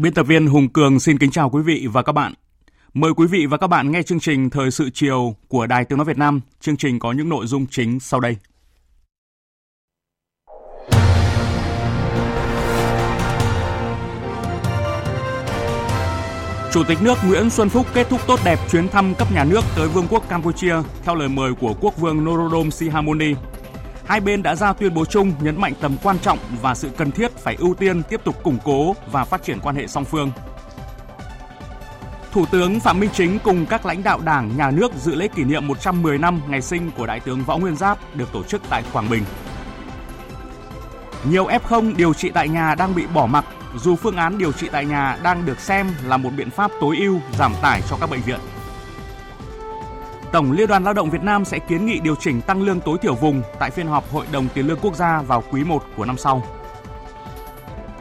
Biên tập viên Hùng Cường xin kính chào quý vị và các bạn. Mời quý vị và các bạn nghe chương trình Thời sự chiều của Đài Tiếng Nói Việt Nam. Chương trình có những nội dung chính sau đây. Chủ tịch nước Nguyễn Xuân Phúc kết thúc tốt đẹp chuyến thăm cấp nhà nước tới Vương quốc Campuchia, theo lời mời của Quốc vương Norodom Sihamoni hai bên đã ra tuyên bố chung nhấn mạnh tầm quan trọng và sự cần thiết phải ưu tiên tiếp tục củng cố và phát triển quan hệ song phương. Thủ tướng Phạm Minh Chính cùng các lãnh đạo Đảng, Nhà nước dự lễ kỷ niệm 110 năm ngày sinh của Đại tướng Võ Nguyên Giáp được tổ chức tại Quảng Bình. Nhiều F0 điều trị tại nhà đang bị bỏ mặc dù phương án điều trị tại nhà đang được xem là một biện pháp tối ưu giảm tải cho các bệnh viện. Tổng Liên đoàn Lao động Việt Nam sẽ kiến nghị điều chỉnh tăng lương tối thiểu vùng tại phiên họp Hội đồng Tiền lương Quốc gia vào quý 1 của năm sau.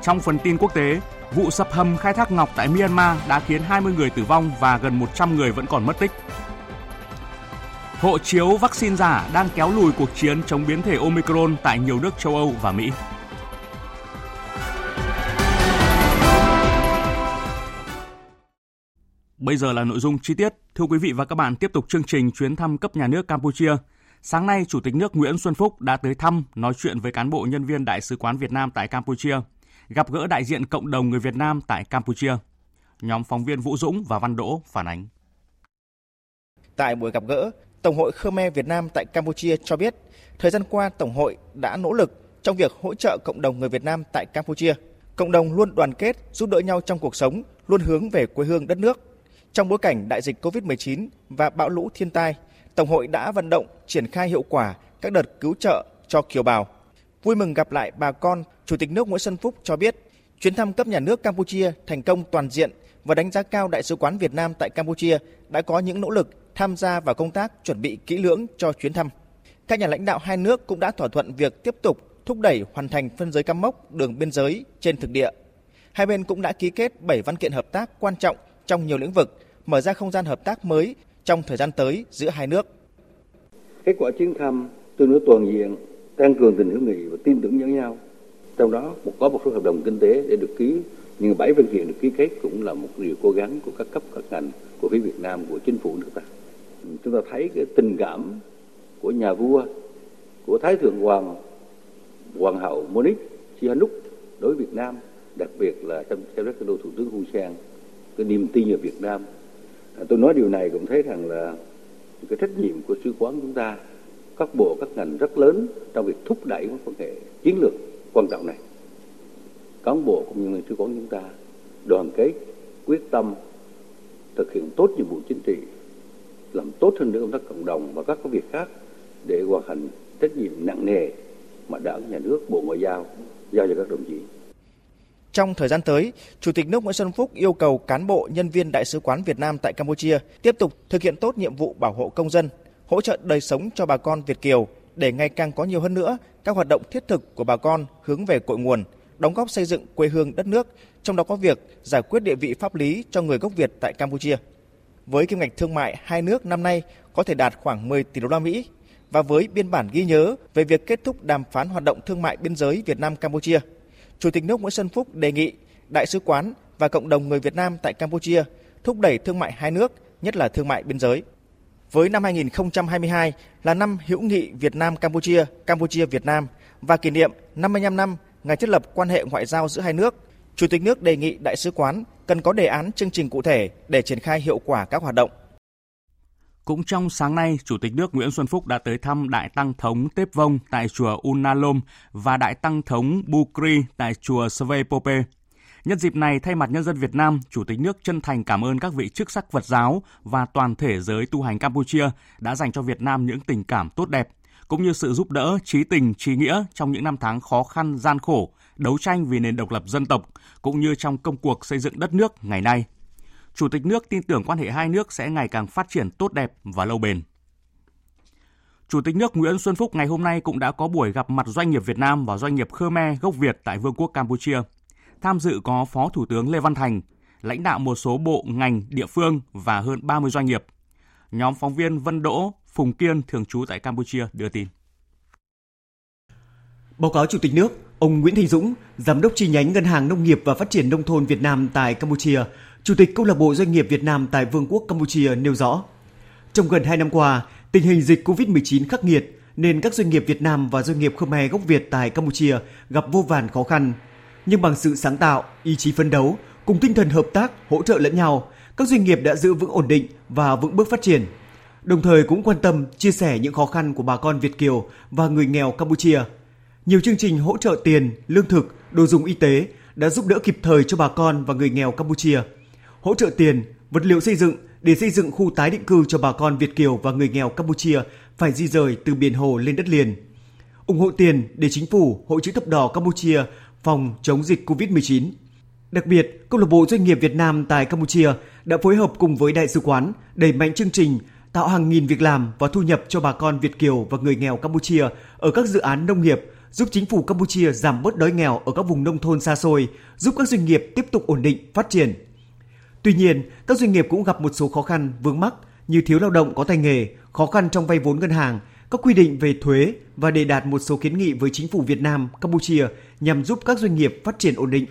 Trong phần tin quốc tế, vụ sập hầm khai thác ngọc tại Myanmar đã khiến 20 người tử vong và gần 100 người vẫn còn mất tích. Hộ chiếu vaccine giả đang kéo lùi cuộc chiến chống biến thể Omicron tại nhiều nước châu Âu và Mỹ. Bây giờ là nội dung chi tiết. Thưa quý vị và các bạn, tiếp tục chương trình chuyến thăm cấp nhà nước Campuchia. Sáng nay, Chủ tịch nước Nguyễn Xuân Phúc đã tới thăm, nói chuyện với cán bộ nhân viên Đại sứ quán Việt Nam tại Campuchia, gặp gỡ đại diện cộng đồng người Việt Nam tại Campuchia. Nhóm phóng viên Vũ Dũng và Văn Đỗ phản ánh. Tại buổi gặp gỡ, Tổng hội Khmer Việt Nam tại Campuchia cho biết, thời gian qua Tổng hội đã nỗ lực trong việc hỗ trợ cộng đồng người Việt Nam tại Campuchia. Cộng đồng luôn đoàn kết, giúp đỡ nhau trong cuộc sống, luôn hướng về quê hương đất nước. Trong bối cảnh đại dịch COVID-19 và bão lũ thiên tai, Tổng hội đã vận động triển khai hiệu quả các đợt cứu trợ cho kiều bào. Vui mừng gặp lại bà con, Chủ tịch nước Nguyễn Xuân Phúc cho biết, chuyến thăm cấp nhà nước Campuchia thành công toàn diện và đánh giá cao Đại sứ quán Việt Nam tại Campuchia đã có những nỗ lực tham gia vào công tác chuẩn bị kỹ lưỡng cho chuyến thăm. Các nhà lãnh đạo hai nước cũng đã thỏa thuận việc tiếp tục thúc đẩy hoàn thành phân giới cắm mốc đường biên giới trên thực địa. Hai bên cũng đã ký kết 7 văn kiện hợp tác quan trọng trong nhiều lĩnh vực, mở ra không gian hợp tác mới trong thời gian tới giữa hai nước. Kết quả chuyến thăm tương đối toàn diện, tăng cường tình hữu nghị và tin tưởng lẫn nhau. Trong đó có một số hợp đồng kinh tế để được ký, nhưng bảy văn kiện được ký kết cũng là một điều cố gắng của các cấp các ngành của phía Việt Nam của chính phủ nước ta. Chúng ta thấy cái tình cảm của nhà vua, của Thái thượng hoàng, hoàng hậu Monique Sihanouk đối với Việt Nam, đặc biệt là trong theo rất đô thủ tướng Hun Sen cái niềm tin ở Việt Nam. À, tôi nói điều này cũng thấy rằng là cái trách nhiệm của sứ quán chúng ta các bộ các ngành rất lớn trong việc thúc đẩy mối quan hệ chiến lược quan trọng này. Cán bộ cũng như sứ quán chúng ta đoàn kết quyết tâm thực hiện tốt nhiệm vụ chính trị làm tốt hơn nữa công tác cộng đồng và các công việc khác để hoàn thành trách nhiệm nặng nề mà đảng nhà nước bộ ngoại giao giao cho các đồng chí trong thời gian tới, Chủ tịch nước Nguyễn Xuân Phúc yêu cầu cán bộ, nhân viên Đại sứ quán Việt Nam tại Campuchia tiếp tục thực hiện tốt nhiệm vụ bảo hộ công dân, hỗ trợ đời sống cho bà con Việt Kiều để ngày càng có nhiều hơn nữa các hoạt động thiết thực của bà con hướng về cội nguồn, đóng góp xây dựng quê hương đất nước, trong đó có việc giải quyết địa vị pháp lý cho người gốc Việt tại Campuchia. Với kim ngạch thương mại hai nước năm nay có thể đạt khoảng 10 tỷ đô la Mỹ và với biên bản ghi nhớ về việc kết thúc đàm phán hoạt động thương mại biên giới Việt Nam Campuchia – Chủ tịch nước Nguyễn Xuân Phúc đề nghị Đại sứ quán và cộng đồng người Việt Nam tại Campuchia thúc đẩy thương mại hai nước, nhất là thương mại biên giới. Với năm 2022 là năm hữu nghị Việt Nam Campuchia, Campuchia Việt Nam và kỷ niệm 55 năm ngày thiết lập quan hệ ngoại giao giữa hai nước, Chủ tịch nước đề nghị đại sứ quán cần có đề án chương trình cụ thể để triển khai hiệu quả các hoạt động. Cũng trong sáng nay, Chủ tịch nước Nguyễn Xuân Phúc đã tới thăm Đại Tăng Thống Tếp Vông tại chùa Unalom và Đại Tăng Thống Bukri tại chùa Svepope. Nhân dịp này, thay mặt nhân dân Việt Nam, Chủ tịch nước chân thành cảm ơn các vị chức sắc Phật giáo và toàn thể giới tu hành Campuchia đã dành cho Việt Nam những tình cảm tốt đẹp, cũng như sự giúp đỡ, trí tình, trí nghĩa trong những năm tháng khó khăn, gian khổ, đấu tranh vì nền độc lập dân tộc, cũng như trong công cuộc xây dựng đất nước ngày nay. Chủ tịch nước tin tưởng quan hệ hai nước sẽ ngày càng phát triển tốt đẹp và lâu bền. Chủ tịch nước Nguyễn Xuân Phúc ngày hôm nay cũng đã có buổi gặp mặt doanh nghiệp Việt Nam và doanh nghiệp Khmer gốc Việt tại Vương quốc Campuchia. Tham dự có Phó Thủ tướng Lê Văn Thành, lãnh đạo một số bộ, ngành, địa phương và hơn 30 doanh nghiệp. Nhóm phóng viên Vân Đỗ, Phùng Kiên thường trú tại Campuchia đưa tin. Báo cáo Chủ tịch nước, ông Nguyễn Thành Dũng, Giám đốc chi nhánh Ngân hàng Nông nghiệp và Phát triển Nông thôn Việt Nam tại Campuchia, Chủ tịch Câu lạc bộ Doanh nghiệp Việt Nam tại Vương quốc Campuchia nêu rõ, trong gần 2 năm qua, tình hình dịch COVID-19 khắc nghiệt nên các doanh nghiệp Việt Nam và doanh nghiệp Khmer gốc Việt tại Campuchia gặp vô vàn khó khăn. Nhưng bằng sự sáng tạo, ý chí phấn đấu, cùng tinh thần hợp tác, hỗ trợ lẫn nhau, các doanh nghiệp đã giữ vững ổn định và vững bước phát triển. Đồng thời cũng quan tâm, chia sẻ những khó khăn của bà con Việt Kiều và người nghèo Campuchia. Nhiều chương trình hỗ trợ tiền, lương thực, đồ dùng y tế đã giúp đỡ kịp thời cho bà con và người nghèo Campuchia – hỗ trợ tiền, vật liệu xây dựng để xây dựng khu tái định cư cho bà con Việt Kiều và người nghèo Campuchia phải di rời từ biển hồ lên đất liền. ủng hộ tiền để chính phủ, Hội chữ thập đỏ Campuchia phòng chống dịch COVID-19. Đặc biệt, câu lạc bộ doanh nghiệp Việt Nam tại Campuchia đã phối hợp cùng với đại sứ quán đẩy mạnh chương trình tạo hàng nghìn việc làm và thu nhập cho bà con Việt kiều và người nghèo Campuchia ở các dự án nông nghiệp, giúp chính phủ Campuchia giảm bớt đói nghèo ở các vùng nông thôn xa xôi, giúp các doanh nghiệp tiếp tục ổn định, phát triển. Tuy nhiên, các doanh nghiệp cũng gặp một số khó khăn, vướng mắc như thiếu lao động có tay nghề, khó khăn trong vay vốn ngân hàng, các quy định về thuế và để đạt một số kiến nghị với chính phủ Việt Nam, Campuchia nhằm giúp các doanh nghiệp phát triển ổn định.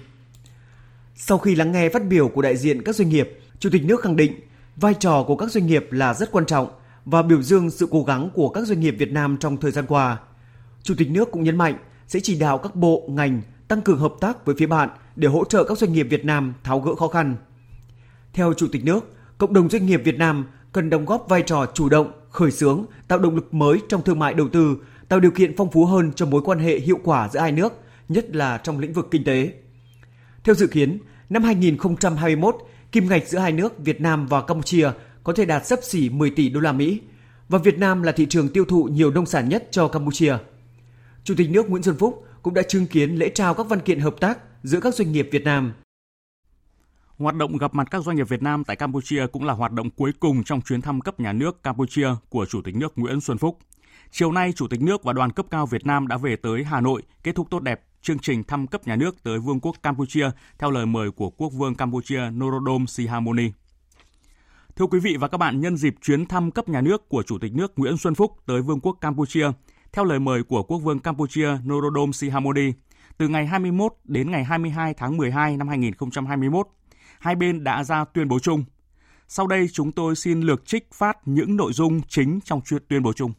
Sau khi lắng nghe phát biểu của đại diện các doanh nghiệp, Chủ tịch nước khẳng định vai trò của các doanh nghiệp là rất quan trọng và biểu dương sự cố gắng của các doanh nghiệp Việt Nam trong thời gian qua. Chủ tịch nước cũng nhấn mạnh sẽ chỉ đạo các bộ, ngành tăng cường hợp tác với phía bạn để hỗ trợ các doanh nghiệp Việt Nam tháo gỡ khó khăn, theo Chủ tịch nước, cộng đồng doanh nghiệp Việt Nam cần đóng góp vai trò chủ động, khởi xướng, tạo động lực mới trong thương mại đầu tư, tạo điều kiện phong phú hơn cho mối quan hệ hiệu quả giữa hai nước, nhất là trong lĩnh vực kinh tế. Theo dự kiến, năm 2021, kim ngạch giữa hai nước Việt Nam và Campuchia có thể đạt sấp xỉ 10 tỷ đô la Mỹ và Việt Nam là thị trường tiêu thụ nhiều nông sản nhất cho Campuchia. Chủ tịch nước Nguyễn Xuân Phúc cũng đã chứng kiến lễ trao các văn kiện hợp tác giữa các doanh nghiệp Việt Nam Hoạt động gặp mặt các doanh nghiệp Việt Nam tại Campuchia cũng là hoạt động cuối cùng trong chuyến thăm cấp nhà nước Campuchia của Chủ tịch nước Nguyễn Xuân Phúc. Chiều nay, Chủ tịch nước và đoàn cấp cao Việt Nam đã về tới Hà Nội kết thúc tốt đẹp chương trình thăm cấp nhà nước tới Vương quốc Campuchia theo lời mời của Quốc vương Campuchia Norodom Sihamoni. Thưa quý vị và các bạn, nhân dịp chuyến thăm cấp nhà nước của Chủ tịch nước Nguyễn Xuân Phúc tới Vương quốc Campuchia, theo lời mời của Quốc vương Campuchia Norodom Sihamoni, từ ngày 21 đến ngày 22 tháng 12 năm 2021, hai bên đã ra tuyên bố chung. Sau đây chúng tôi xin lược trích phát những nội dung chính trong tuyên bố chung.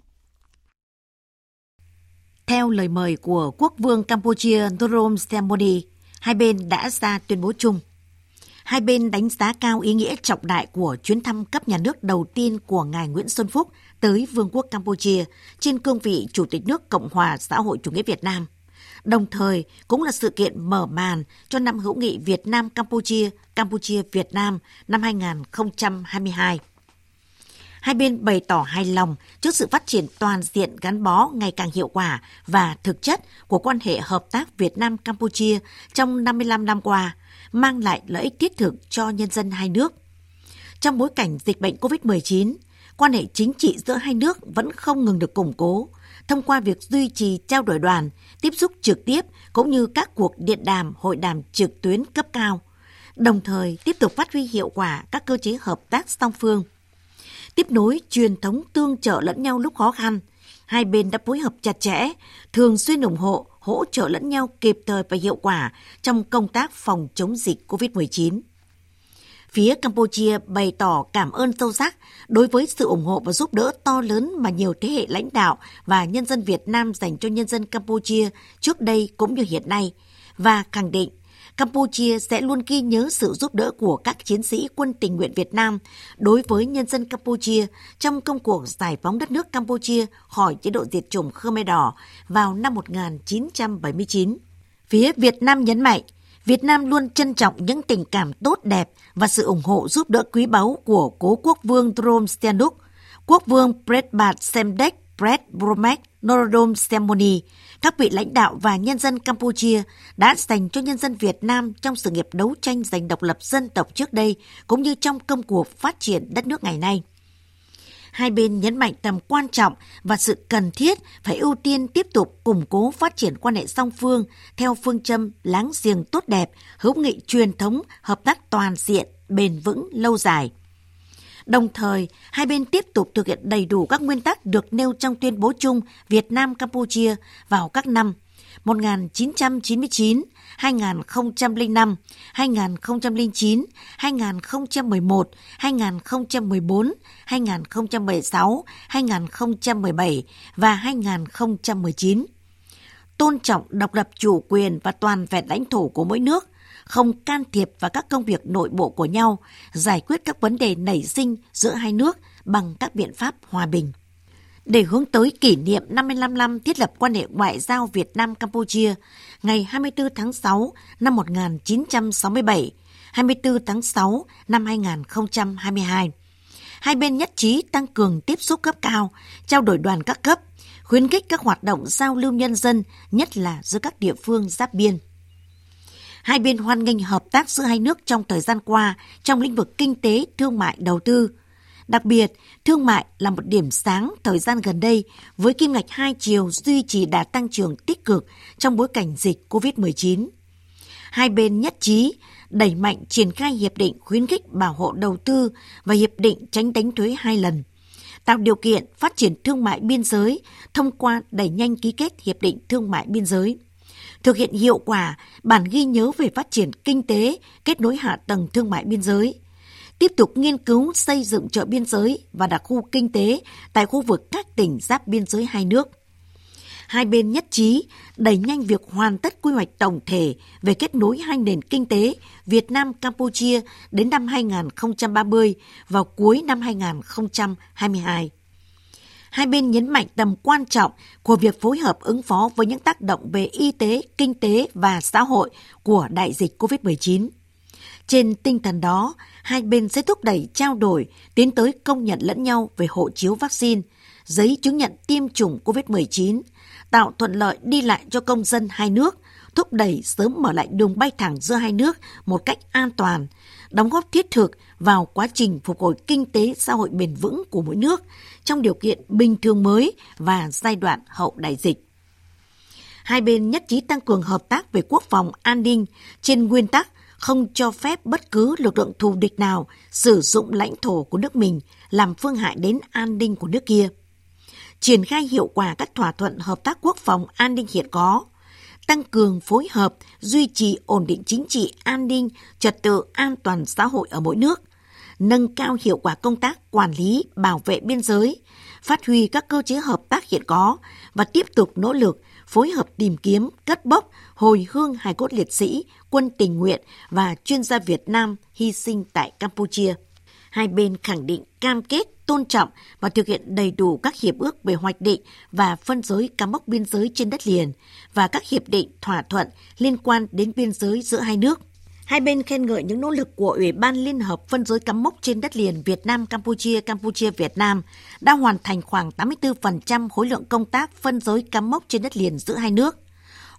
Theo lời mời của Quốc vương Campuchia Norom Sihamoni, hai bên đã ra tuyên bố chung. Hai bên đánh giá cao ý nghĩa trọng đại của chuyến thăm cấp nhà nước đầu tiên của ngài Nguyễn Xuân Phúc tới Vương quốc Campuchia trên cương vị Chủ tịch nước Cộng hòa xã hội chủ nghĩa Việt Nam – đồng thời cũng là sự kiện mở màn cho năm hữu nghị Việt Nam Campuchia, Campuchia Việt Nam năm 2022. Hai bên bày tỏ hài lòng trước sự phát triển toàn diện gắn bó ngày càng hiệu quả và thực chất của quan hệ hợp tác Việt Nam Campuchia trong 55 năm qua, mang lại lợi ích thiết thực cho nhân dân hai nước. Trong bối cảnh dịch bệnh COVID-19, quan hệ chính trị giữa hai nước vẫn không ngừng được củng cố, thông qua việc duy trì trao đổi đoàn, tiếp xúc trực tiếp cũng như các cuộc điện đàm, hội đàm trực tuyến cấp cao, đồng thời tiếp tục phát huy hiệu quả các cơ chế hợp tác song phương. Tiếp nối truyền thống tương trợ lẫn nhau lúc khó khăn, hai bên đã phối hợp chặt chẽ, thường xuyên ủng hộ, hỗ trợ lẫn nhau kịp thời và hiệu quả trong công tác phòng chống dịch COVID-19. Phía Campuchia bày tỏ cảm ơn sâu sắc đối với sự ủng hộ và giúp đỡ to lớn mà nhiều thế hệ lãnh đạo và nhân dân Việt Nam dành cho nhân dân Campuchia trước đây cũng như hiện nay và khẳng định Campuchia sẽ luôn ghi nhớ sự giúp đỡ của các chiến sĩ quân tình nguyện Việt Nam đối với nhân dân Campuchia trong công cuộc giải phóng đất nước Campuchia khỏi chế độ diệt chủng Khmer Đỏ vào năm 1979. Phía Việt Nam nhấn mạnh, Việt Nam luôn trân trọng những tình cảm tốt đẹp và sự ủng hộ giúp đỡ quý báu của cố quốc vương Drom Stenduk, quốc vương Predbat Semdek Pred Bromek Norodom Semoni, các vị lãnh đạo và nhân dân Campuchia đã dành cho nhân dân Việt Nam trong sự nghiệp đấu tranh giành độc lập dân tộc trước đây, cũng như trong công cuộc phát triển đất nước ngày nay. Hai bên nhấn mạnh tầm quan trọng và sự cần thiết phải ưu tiên tiếp tục củng cố phát triển quan hệ song phương theo phương châm láng giềng tốt đẹp, hữu nghị truyền thống, hợp tác toàn diện, bền vững, lâu dài. Đồng thời, hai bên tiếp tục thực hiện đầy đủ các nguyên tắc được nêu trong tuyên bố chung Việt Nam-Campuchia vào các năm 1999, 2005, 2009, 2011, 2014, 2016, 2017 và 2019. Tôn trọng độc lập chủ quyền và toàn vẹn lãnh thổ của mỗi nước, không can thiệp vào các công việc nội bộ của nhau, giải quyết các vấn đề nảy sinh giữa hai nước bằng các biện pháp hòa bình. Để hướng tới kỷ niệm 55 năm thiết lập quan hệ ngoại giao Việt Nam-Campuchia ngày 24 tháng 6 năm 1967, 24 tháng 6 năm 2022. Hai bên nhất trí tăng cường tiếp xúc cấp cao, trao đổi đoàn các cấp, khuyến khích các hoạt động giao lưu nhân dân, nhất là giữa các địa phương giáp biên. Hai bên hoan nghênh hợp tác giữa hai nước trong thời gian qua trong lĩnh vực kinh tế, thương mại, đầu tư. Đặc biệt, thương mại là một điểm sáng thời gian gần đây với kim ngạch hai chiều duy trì đà tăng trưởng tích cực trong bối cảnh dịch COVID-19. Hai bên nhất trí đẩy mạnh triển khai hiệp định khuyến khích bảo hộ đầu tư và hiệp định tránh đánh thuế hai lần, tạo điều kiện phát triển thương mại biên giới thông qua đẩy nhanh ký kết hiệp định thương mại biên giới thực hiện hiệu quả bản ghi nhớ về phát triển kinh tế, kết nối hạ tầng thương mại biên giới, tiếp tục nghiên cứu xây dựng chợ biên giới và đặc khu kinh tế tại khu vực các tỉnh giáp biên giới hai nước. Hai bên nhất trí đẩy nhanh việc hoàn tất quy hoạch tổng thể về kết nối hai nền kinh tế Việt Nam Campuchia đến năm 2030 vào cuối năm 2022 hai bên nhấn mạnh tầm quan trọng của việc phối hợp ứng phó với những tác động về y tế, kinh tế và xã hội của đại dịch COVID-19. Trên tinh thần đó, hai bên sẽ thúc đẩy trao đổi, tiến tới công nhận lẫn nhau về hộ chiếu vaccine, giấy chứng nhận tiêm chủng COVID-19, tạo thuận lợi đi lại cho công dân hai nước, thúc đẩy sớm mở lại đường bay thẳng giữa hai nước một cách an toàn, đóng góp thiết thực vào quá trình phục hồi kinh tế xã hội bền vững của mỗi nước trong điều kiện bình thường mới và giai đoạn hậu đại dịch. Hai bên nhất trí tăng cường hợp tác về quốc phòng an ninh trên nguyên tắc không cho phép bất cứ lực lượng thù địch nào sử dụng lãnh thổ của nước mình làm phương hại đến an ninh của nước kia. Triển khai hiệu quả các thỏa thuận hợp tác quốc phòng an ninh hiện có, tăng cường phối hợp, duy trì ổn định chính trị, an ninh, trật tự an toàn xã hội ở mỗi nước, nâng cao hiệu quả công tác quản lý, bảo vệ biên giới, phát huy các cơ chế hợp tác hiện có và tiếp tục nỗ lực phối hợp tìm kiếm, cất bốc, hồi hương hài cốt liệt sĩ, quân tình nguyện và chuyên gia Việt Nam hy sinh tại Campuchia. Hai bên khẳng định cam kết tôn trọng và thực hiện đầy đủ các hiệp ước về hoạch định và phân giới cắm mốc biên giới trên đất liền và các hiệp định thỏa thuận liên quan đến biên giới giữa hai nước. Hai bên khen ngợi những nỗ lực của Ủy ban Liên hợp phân giới cắm mốc trên đất liền Việt Nam Campuchia Campuchia Việt Nam đã hoàn thành khoảng 84% khối lượng công tác phân giới cắm mốc trên đất liền giữa hai nước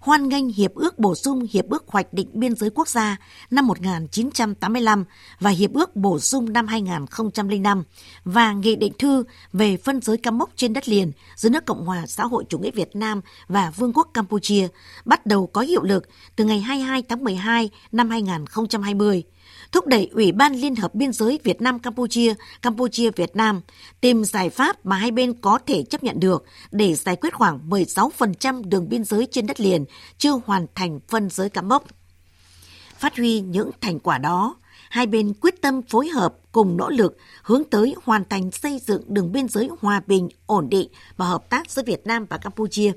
hoan nghênh Hiệp ước bổ sung Hiệp ước Hoạch định Biên giới Quốc gia năm 1985 và Hiệp ước bổ sung năm 2005 và Nghị định thư về phân giới cắm mốc trên đất liền giữa nước Cộng hòa xã hội chủ nghĩa Việt Nam và Vương quốc Campuchia bắt đầu có hiệu lực từ ngày 22 tháng 12 năm 2020 thúc đẩy Ủy ban Liên hợp Biên giới Việt Nam Campuchia, Campuchia Việt Nam tìm giải pháp mà hai bên có thể chấp nhận được để giải quyết khoảng 16% đường biên giới trên đất liền chưa hoàn thành phân giới cắm mốc. Phát huy những thành quả đó, hai bên quyết tâm phối hợp cùng nỗ lực hướng tới hoàn thành xây dựng đường biên giới hòa bình, ổn định và hợp tác giữa Việt Nam và Campuchia.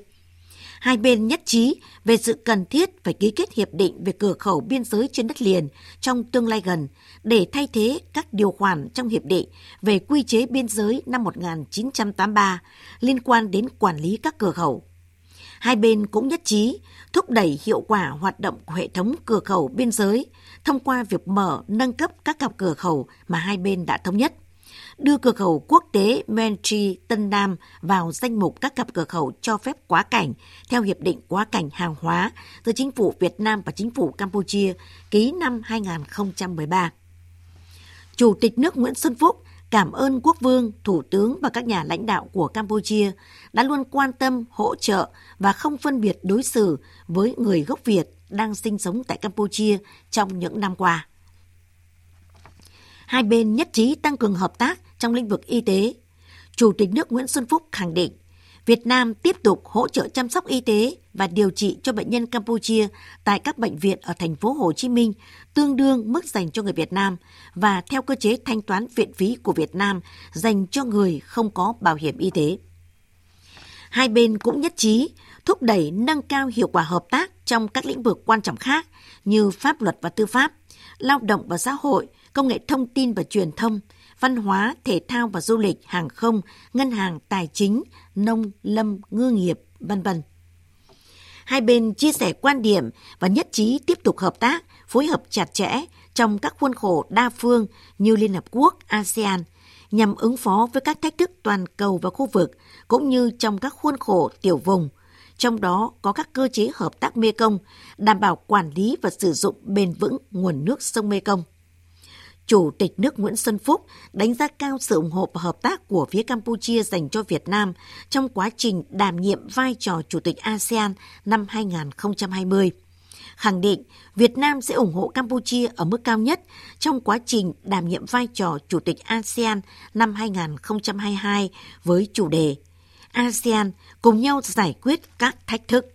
Hai bên nhất trí về sự cần thiết phải ký kết hiệp định về cửa khẩu biên giới trên đất liền trong tương lai gần để thay thế các điều khoản trong hiệp định về quy chế biên giới năm 1983 liên quan đến quản lý các cửa khẩu. Hai bên cũng nhất trí thúc đẩy hiệu quả hoạt động của hệ thống cửa khẩu biên giới thông qua việc mở, nâng cấp các cặp cửa khẩu mà hai bên đã thống nhất đưa cửa khẩu quốc tế Mentri Tân Nam vào danh mục các cặp cửa khẩu cho phép quá cảnh theo Hiệp định quá cảnh hàng hóa giữa Chính phủ Việt Nam và Chính phủ Campuchia ký năm 2013. Chủ tịch nước Nguyễn Xuân Phúc cảm ơn Quốc vương, Thủ tướng và các nhà lãnh đạo của Campuchia đã luôn quan tâm, hỗ trợ và không phân biệt đối xử với người gốc Việt đang sinh sống tại Campuchia trong những năm qua. Hai bên nhất trí tăng cường hợp tác trong lĩnh vực y tế. Chủ tịch nước Nguyễn Xuân Phúc khẳng định Việt Nam tiếp tục hỗ trợ chăm sóc y tế và điều trị cho bệnh nhân Campuchia tại các bệnh viện ở thành phố Hồ Chí Minh tương đương mức dành cho người Việt Nam và theo cơ chế thanh toán viện phí của Việt Nam dành cho người không có bảo hiểm y tế. Hai bên cũng nhất trí thúc đẩy nâng cao hiệu quả hợp tác trong các lĩnh vực quan trọng khác như pháp luật và tư pháp, lao động và xã hội, công nghệ thông tin và truyền thông, văn hóa, thể thao và du lịch, hàng không, ngân hàng, tài chính, nông, lâm, ngư nghiệp, vân vân. Hai bên chia sẻ quan điểm và nhất trí tiếp tục hợp tác, phối hợp chặt chẽ trong các khuôn khổ đa phương như Liên Hợp Quốc, ASEAN, nhằm ứng phó với các thách thức toàn cầu và khu vực, cũng như trong các khuôn khổ tiểu vùng, trong đó có các cơ chế hợp tác Mekong, đảm bảo quản lý và sử dụng bền vững nguồn nước sông Mekong. Chủ tịch nước Nguyễn Xuân Phúc đánh giá cao sự ủng hộ và hợp tác của phía Campuchia dành cho Việt Nam trong quá trình đảm nhiệm vai trò Chủ tịch ASEAN năm 2020. Khẳng định Việt Nam sẽ ủng hộ Campuchia ở mức cao nhất trong quá trình đảm nhiệm vai trò Chủ tịch ASEAN năm 2022 với chủ đề ASEAN cùng nhau giải quyết các thách thức.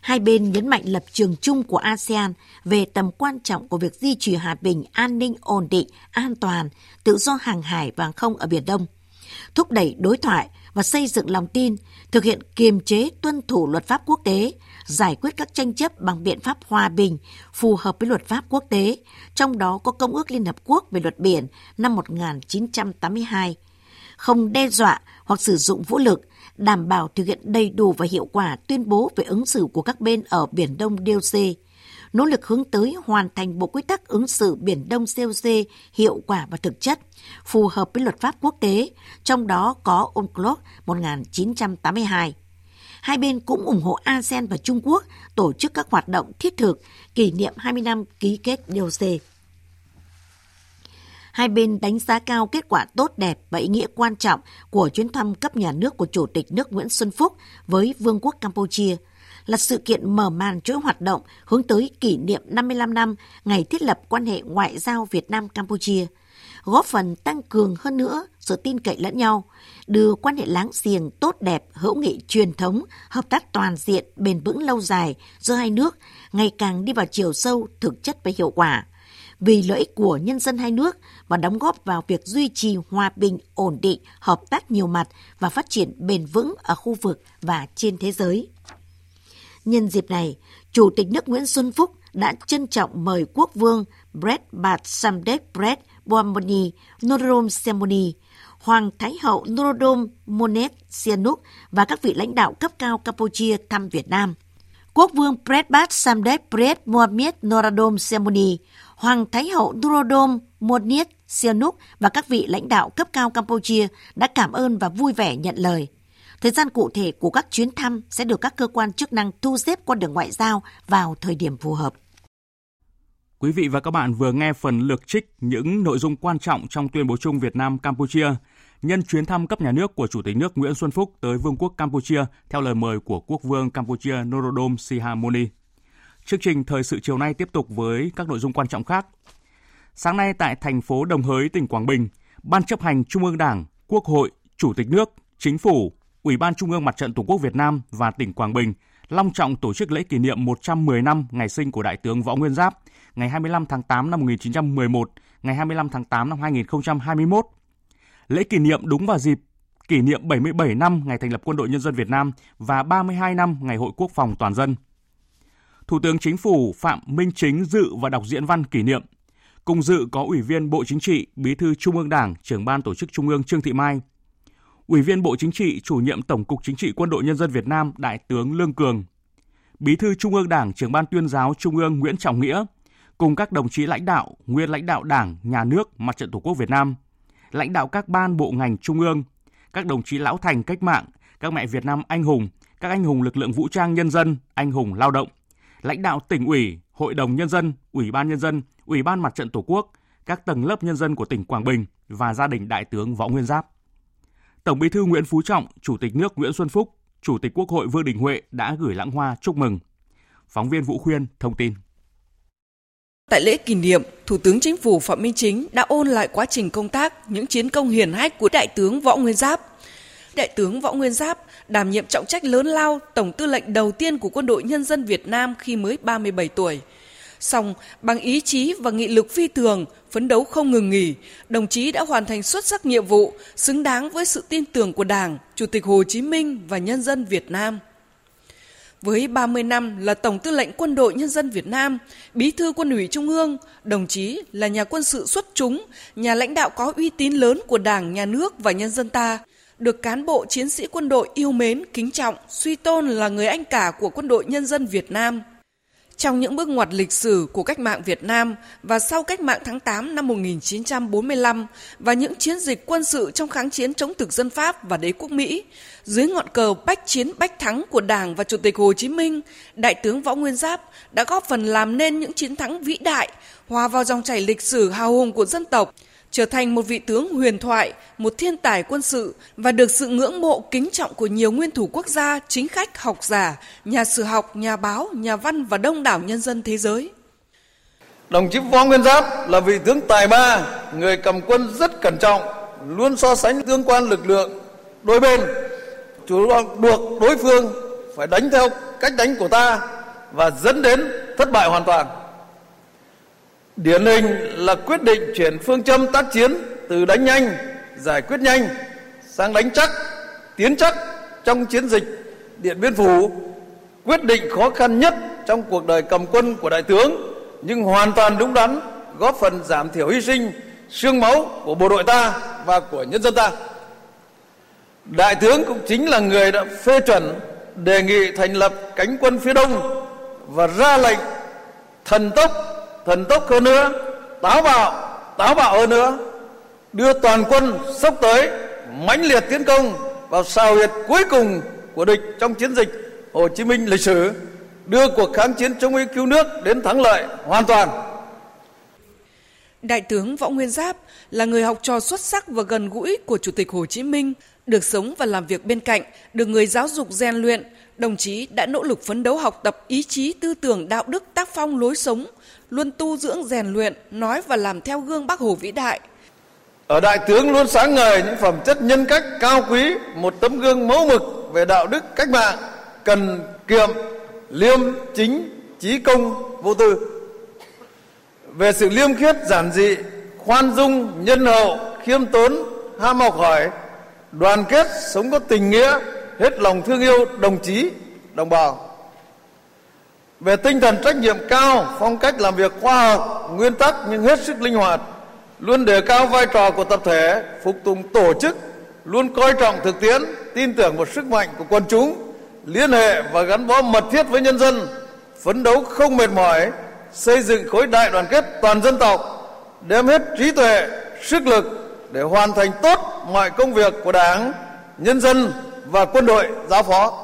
Hai bên nhấn mạnh lập trường chung của ASEAN về tầm quan trọng của việc duy trì hòa bình, an ninh, ổn định, an toàn, tự do hàng hải và hàng không ở Biển Đông, thúc đẩy đối thoại và xây dựng lòng tin, thực hiện kiềm chế tuân thủ luật pháp quốc tế, giải quyết các tranh chấp bằng biện pháp hòa bình phù hợp với luật pháp quốc tế, trong đó có Công ước Liên Hợp Quốc về luật biển năm 1982, không đe dọa hoặc sử dụng vũ lực, đảm bảo thực hiện đầy đủ và hiệu quả tuyên bố về ứng xử của các bên ở Biển Đông DOC, nỗ lực hướng tới hoàn thành bộ quy tắc ứng xử Biển Đông COC hiệu quả và thực chất, phù hợp với luật pháp quốc tế, trong đó có UNCLOS 1982. Hai bên cũng ủng hộ ASEAN và Trung Quốc tổ chức các hoạt động thiết thực kỷ niệm 20 năm ký kết DOC. Hai bên đánh giá cao kết quả tốt đẹp và ý nghĩa quan trọng của chuyến thăm cấp nhà nước của Chủ tịch nước Nguyễn Xuân Phúc với Vương quốc Campuchia là sự kiện mở màn chuỗi hoạt động hướng tới kỷ niệm 55 năm ngày thiết lập quan hệ ngoại giao Việt Nam-Campuchia, góp phần tăng cường hơn nữa sự tin cậy lẫn nhau, đưa quan hệ láng giềng tốt đẹp, hữu nghị truyền thống, hợp tác toàn diện, bền vững lâu dài giữa hai nước ngày càng đi vào chiều sâu, thực chất và hiệu quả vì lợi ích của nhân dân hai nước và đóng góp vào việc duy trì hòa bình, ổn định, hợp tác nhiều mặt và phát triển bền vững ở khu vực và trên thế giới. Nhân dịp này, Chủ tịch nước Nguyễn Xuân Phúc đã trân trọng mời Quốc vương Brett Bat Samdech Brett Bomoni Norodom Sihamoni, Hoàng Thái hậu Norodom Monet Sihanouk và các vị lãnh đạo cấp cao Campuchia thăm Việt Nam. Quốc vương Brett Bat Samdech Pret Mohamed Norodom Sihamoni, Hoàng Thái hậu Norodom Monet Sihanouk và các vị lãnh đạo cấp cao Campuchia đã cảm ơn và vui vẻ nhận lời. Thời gian cụ thể của các chuyến thăm sẽ được các cơ quan chức năng thu xếp qua đường ngoại giao vào thời điểm phù hợp. Quý vị và các bạn vừa nghe phần lược trích những nội dung quan trọng trong tuyên bố chung Việt Nam Campuchia, nhân chuyến thăm cấp nhà nước của Chủ tịch nước Nguyễn Xuân Phúc tới Vương quốc Campuchia theo lời mời của Quốc vương Campuchia Norodom Sihamoni. Chương trình thời sự chiều nay tiếp tục với các nội dung quan trọng khác. Sáng nay tại thành phố Đồng Hới, tỉnh Quảng Bình, Ban chấp hành Trung ương Đảng, Quốc hội, Chủ tịch nước, Chính phủ, Ủy ban Trung ương Mặt trận Tổ quốc Việt Nam và tỉnh Quảng Bình long trọng tổ chức lễ kỷ niệm 110 năm ngày sinh của Đại tướng Võ Nguyên Giáp, ngày 25 tháng 8 năm 1911, ngày 25 tháng 8 năm 2021. Lễ kỷ niệm đúng vào dịp kỷ niệm 77 năm ngày thành lập Quân đội Nhân dân Việt Nam và 32 năm ngày Hội Quốc phòng toàn dân. Thủ tướng Chính phủ Phạm Minh Chính dự và đọc diễn văn kỷ niệm. Cùng dự có Ủy viên Bộ Chính trị, Bí thư Trung ương Đảng, trưởng ban tổ chức Trung ương Trương Thị Mai, Ủy viên Bộ Chính trị, chủ nhiệm Tổng cục Chính trị Quân đội Nhân dân Việt Nam Đại tướng Lương Cường, Bí thư Trung ương Đảng, trưởng ban tuyên giáo Trung ương Nguyễn Trọng Nghĩa, cùng các đồng chí lãnh đạo, nguyên lãnh đạo Đảng, Nhà nước, Mặt trận Tổ quốc Việt Nam, lãnh đạo các ban bộ ngành Trung ương, các đồng chí lão thành cách mạng, các mẹ Việt Nam anh hùng, các anh hùng lực lượng vũ trang nhân dân, anh hùng lao động, lãnh đạo tỉnh ủy, hội đồng nhân dân, ủy ban nhân dân, ủy ban mặt trận tổ quốc, các tầng lớp nhân dân của tỉnh Quảng Bình và gia đình đại tướng Võ Nguyên Giáp. Tổng Bí thư Nguyễn Phú Trọng, Chủ tịch nước Nguyễn Xuân Phúc, Chủ tịch Quốc hội Vương Đình Huệ đã gửi lãng hoa chúc mừng. Phóng viên Vũ Khuyên thông tin. Tại lễ kỷ niệm, Thủ tướng Chính phủ Phạm Minh Chính đã ôn lại quá trình công tác, những chiến công hiển hách của Đại tướng Võ Nguyên Giáp. Đại tướng Võ Nguyên Giáp đảm nhiệm trọng trách lớn lao Tổng tư lệnh đầu tiên của Quân đội Nhân dân Việt Nam khi mới 37 tuổi. Song, bằng ý chí và nghị lực phi thường, phấn đấu không ngừng nghỉ, đồng chí đã hoàn thành xuất sắc nhiệm vụ, xứng đáng với sự tin tưởng của Đảng, Chủ tịch Hồ Chí Minh và nhân dân Việt Nam. Với 30 năm là Tổng tư lệnh Quân đội Nhân dân Việt Nam, Bí thư Quân ủy Trung ương, đồng chí là nhà quân sự xuất chúng, nhà lãnh đạo có uy tín lớn của Đảng, Nhà nước và nhân dân ta, được cán bộ chiến sĩ quân đội yêu mến, kính trọng, suy tôn là người anh cả của Quân đội Nhân dân Việt Nam. Trong những bước ngoặt lịch sử của cách mạng Việt Nam và sau cách mạng tháng 8 năm 1945 và những chiến dịch quân sự trong kháng chiến chống thực dân Pháp và đế quốc Mỹ, dưới ngọn cờ bách chiến bách thắng của Đảng và Chủ tịch Hồ Chí Minh, Đại tướng Võ Nguyên Giáp đã góp phần làm nên những chiến thắng vĩ đại, hòa vào dòng chảy lịch sử hào hùng của dân tộc, trở thành một vị tướng huyền thoại, một thiên tài quân sự và được sự ngưỡng mộ kính trọng của nhiều nguyên thủ quốc gia, chính khách, học giả, nhà sử học, nhà báo, nhà văn và đông đảo nhân dân thế giới. Đồng chí Võ Nguyên Giáp là vị tướng tài ba, người cầm quân rất cẩn trọng, luôn so sánh tương quan lực lượng đôi bên, chủ động buộc đối phương phải đánh theo cách đánh của ta và dẫn đến thất bại hoàn toàn. Điển hình là quyết định chuyển phương châm tác chiến từ đánh nhanh, giải quyết nhanh sang đánh chắc, tiến chắc trong chiến dịch Điện Biên Phủ, quyết định khó khăn nhất trong cuộc đời cầm quân của đại tướng nhưng hoàn toàn đúng đắn, góp phần giảm thiểu hy sinh, xương máu của bộ đội ta và của nhân dân ta. Đại tướng cũng chính là người đã phê chuẩn đề nghị thành lập cánh quân phía đông và ra lệnh thần tốc thần tốc hơn nữa táo bạo táo bạo hơn nữa đưa toàn quân sốc tới mãnh liệt tiến công vào sao huyệt cuối cùng của địch trong chiến dịch Hồ Chí Minh lịch sử đưa cuộc kháng chiến chống Mỹ cứu nước đến thắng lợi hoàn toàn. Đại tướng Võ Nguyên Giáp là người học trò xuất sắc và gần gũi của Chủ tịch Hồ Chí Minh, được sống và làm việc bên cạnh, được người giáo dục rèn luyện, đồng chí đã nỗ lực phấn đấu học tập ý chí tư tưởng đạo đức tác phong lối sống, luôn tu dưỡng rèn luyện, nói và làm theo gương Bác Hồ vĩ đại. Ở đại tướng luôn sáng ngời những phẩm chất nhân cách cao quý, một tấm gương mẫu mực về đạo đức cách mạng, cần kiệm, liêm, chính, trí công, vô tư. Về sự liêm khiết, giản dị, khoan dung, nhân hậu, khiêm tốn, ham học hỏi, đoàn kết, sống có tình nghĩa, hết lòng thương yêu đồng chí, đồng bào về tinh thần trách nhiệm cao, phong cách làm việc khoa học, nguyên tắc nhưng hết sức linh hoạt, luôn đề cao vai trò của tập thể, phục tùng tổ chức, luôn coi trọng thực tiễn, tin tưởng vào sức mạnh của quần chúng, liên hệ và gắn bó mật thiết với nhân dân, phấn đấu không mệt mỏi, xây dựng khối đại đoàn kết toàn dân tộc, đem hết trí tuệ, sức lực để hoàn thành tốt mọi công việc của Đảng, nhân dân và quân đội giao phó.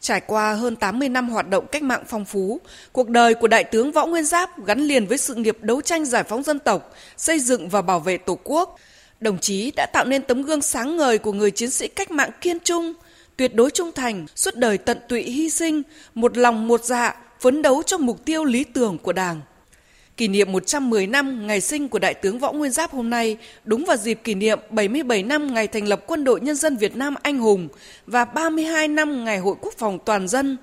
Trải qua hơn 80 năm hoạt động cách mạng phong phú, cuộc đời của Đại tướng Võ Nguyên Giáp gắn liền với sự nghiệp đấu tranh giải phóng dân tộc, xây dựng và bảo vệ Tổ quốc. Đồng chí đã tạo nên tấm gương sáng ngời của người chiến sĩ cách mạng kiên trung, tuyệt đối trung thành, suốt đời tận tụy hy sinh, một lòng một dạ, phấn đấu cho mục tiêu lý tưởng của Đảng. Kỷ niệm 110 năm ngày sinh của Đại tướng Võ Nguyên Giáp hôm nay đúng vào dịp kỷ niệm 77 năm ngày thành lập Quân đội Nhân dân Việt Nam anh hùng và 32 năm ngày Hội Quốc phòng toàn dân.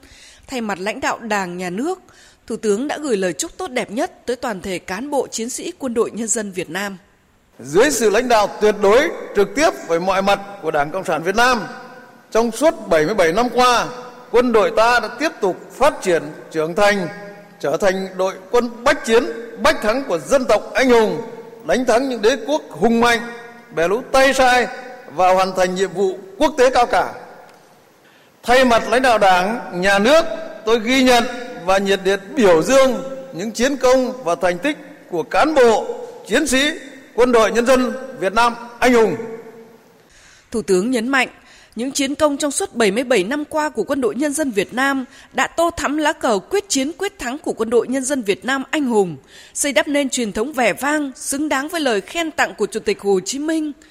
Thay mặt lãnh đạo Đảng, Nhà nước, Thủ tướng đã gửi lời chúc tốt đẹp nhất tới toàn thể cán bộ chiến sĩ Quân đội Nhân dân Việt Nam. Dưới sự lãnh đạo tuyệt đối, trực tiếp về mọi mặt của Đảng Cộng sản Việt Nam, trong suốt 77 năm qua, quân đội ta đã tiếp tục phát triển, trưởng thành, trở thành đội quân bách chiến, bách thắng của dân tộc anh hùng, đánh thắng những đế quốc hùng mạnh, bè lũ tay sai và hoàn thành nhiệm vụ quốc tế cao cả. Thay mặt lãnh đạo Đảng, Nhà nước, tôi ghi nhận và nhiệt liệt biểu dương những chiến công và thành tích của cán bộ, chiến sĩ, quân đội nhân dân Việt Nam anh hùng. Thủ tướng nhấn mạnh, những chiến công trong suốt 77 năm qua của quân đội nhân dân Việt Nam đã tô thắm lá cờ quyết chiến quyết thắng của quân đội nhân dân Việt Nam anh hùng, xây đắp nên truyền thống vẻ vang xứng đáng với lời khen tặng của Chủ tịch Hồ Chí Minh –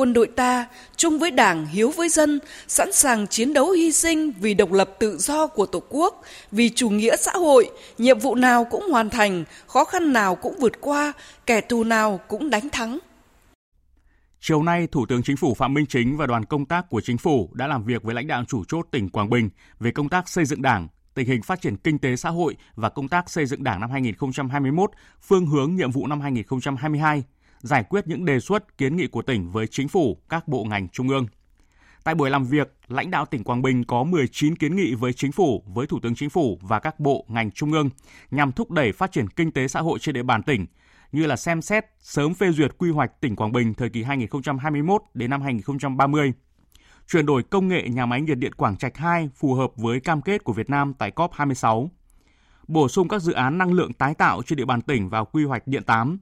quân đội ta chung với đảng hiếu với dân sẵn sàng chiến đấu hy sinh vì độc lập tự do của tổ quốc vì chủ nghĩa xã hội nhiệm vụ nào cũng hoàn thành khó khăn nào cũng vượt qua kẻ thù nào cũng đánh thắng. Chiều nay, Thủ tướng Chính phủ Phạm Minh Chính và đoàn công tác của Chính phủ đã làm việc với lãnh đạo chủ chốt tỉnh Quảng Bình về công tác xây dựng Đảng, tình hình phát triển kinh tế xã hội và công tác xây dựng Đảng năm 2021, phương hướng nhiệm vụ năm 2022 giải quyết những đề xuất kiến nghị của tỉnh với chính phủ, các bộ ngành trung ương. Tại buổi làm việc, lãnh đạo tỉnh Quảng Bình có 19 kiến nghị với chính phủ, với Thủ tướng Chính phủ và các bộ ngành trung ương nhằm thúc đẩy phát triển kinh tế xã hội trên địa bàn tỉnh, như là xem xét sớm phê duyệt quy hoạch tỉnh Quảng Bình thời kỳ 2021 đến năm 2030, chuyển đổi công nghệ nhà máy nhiệt điện Quảng Trạch 2 phù hợp với cam kết của Việt Nam tại COP26, bổ sung các dự án năng lượng tái tạo trên địa bàn tỉnh vào quy hoạch điện 8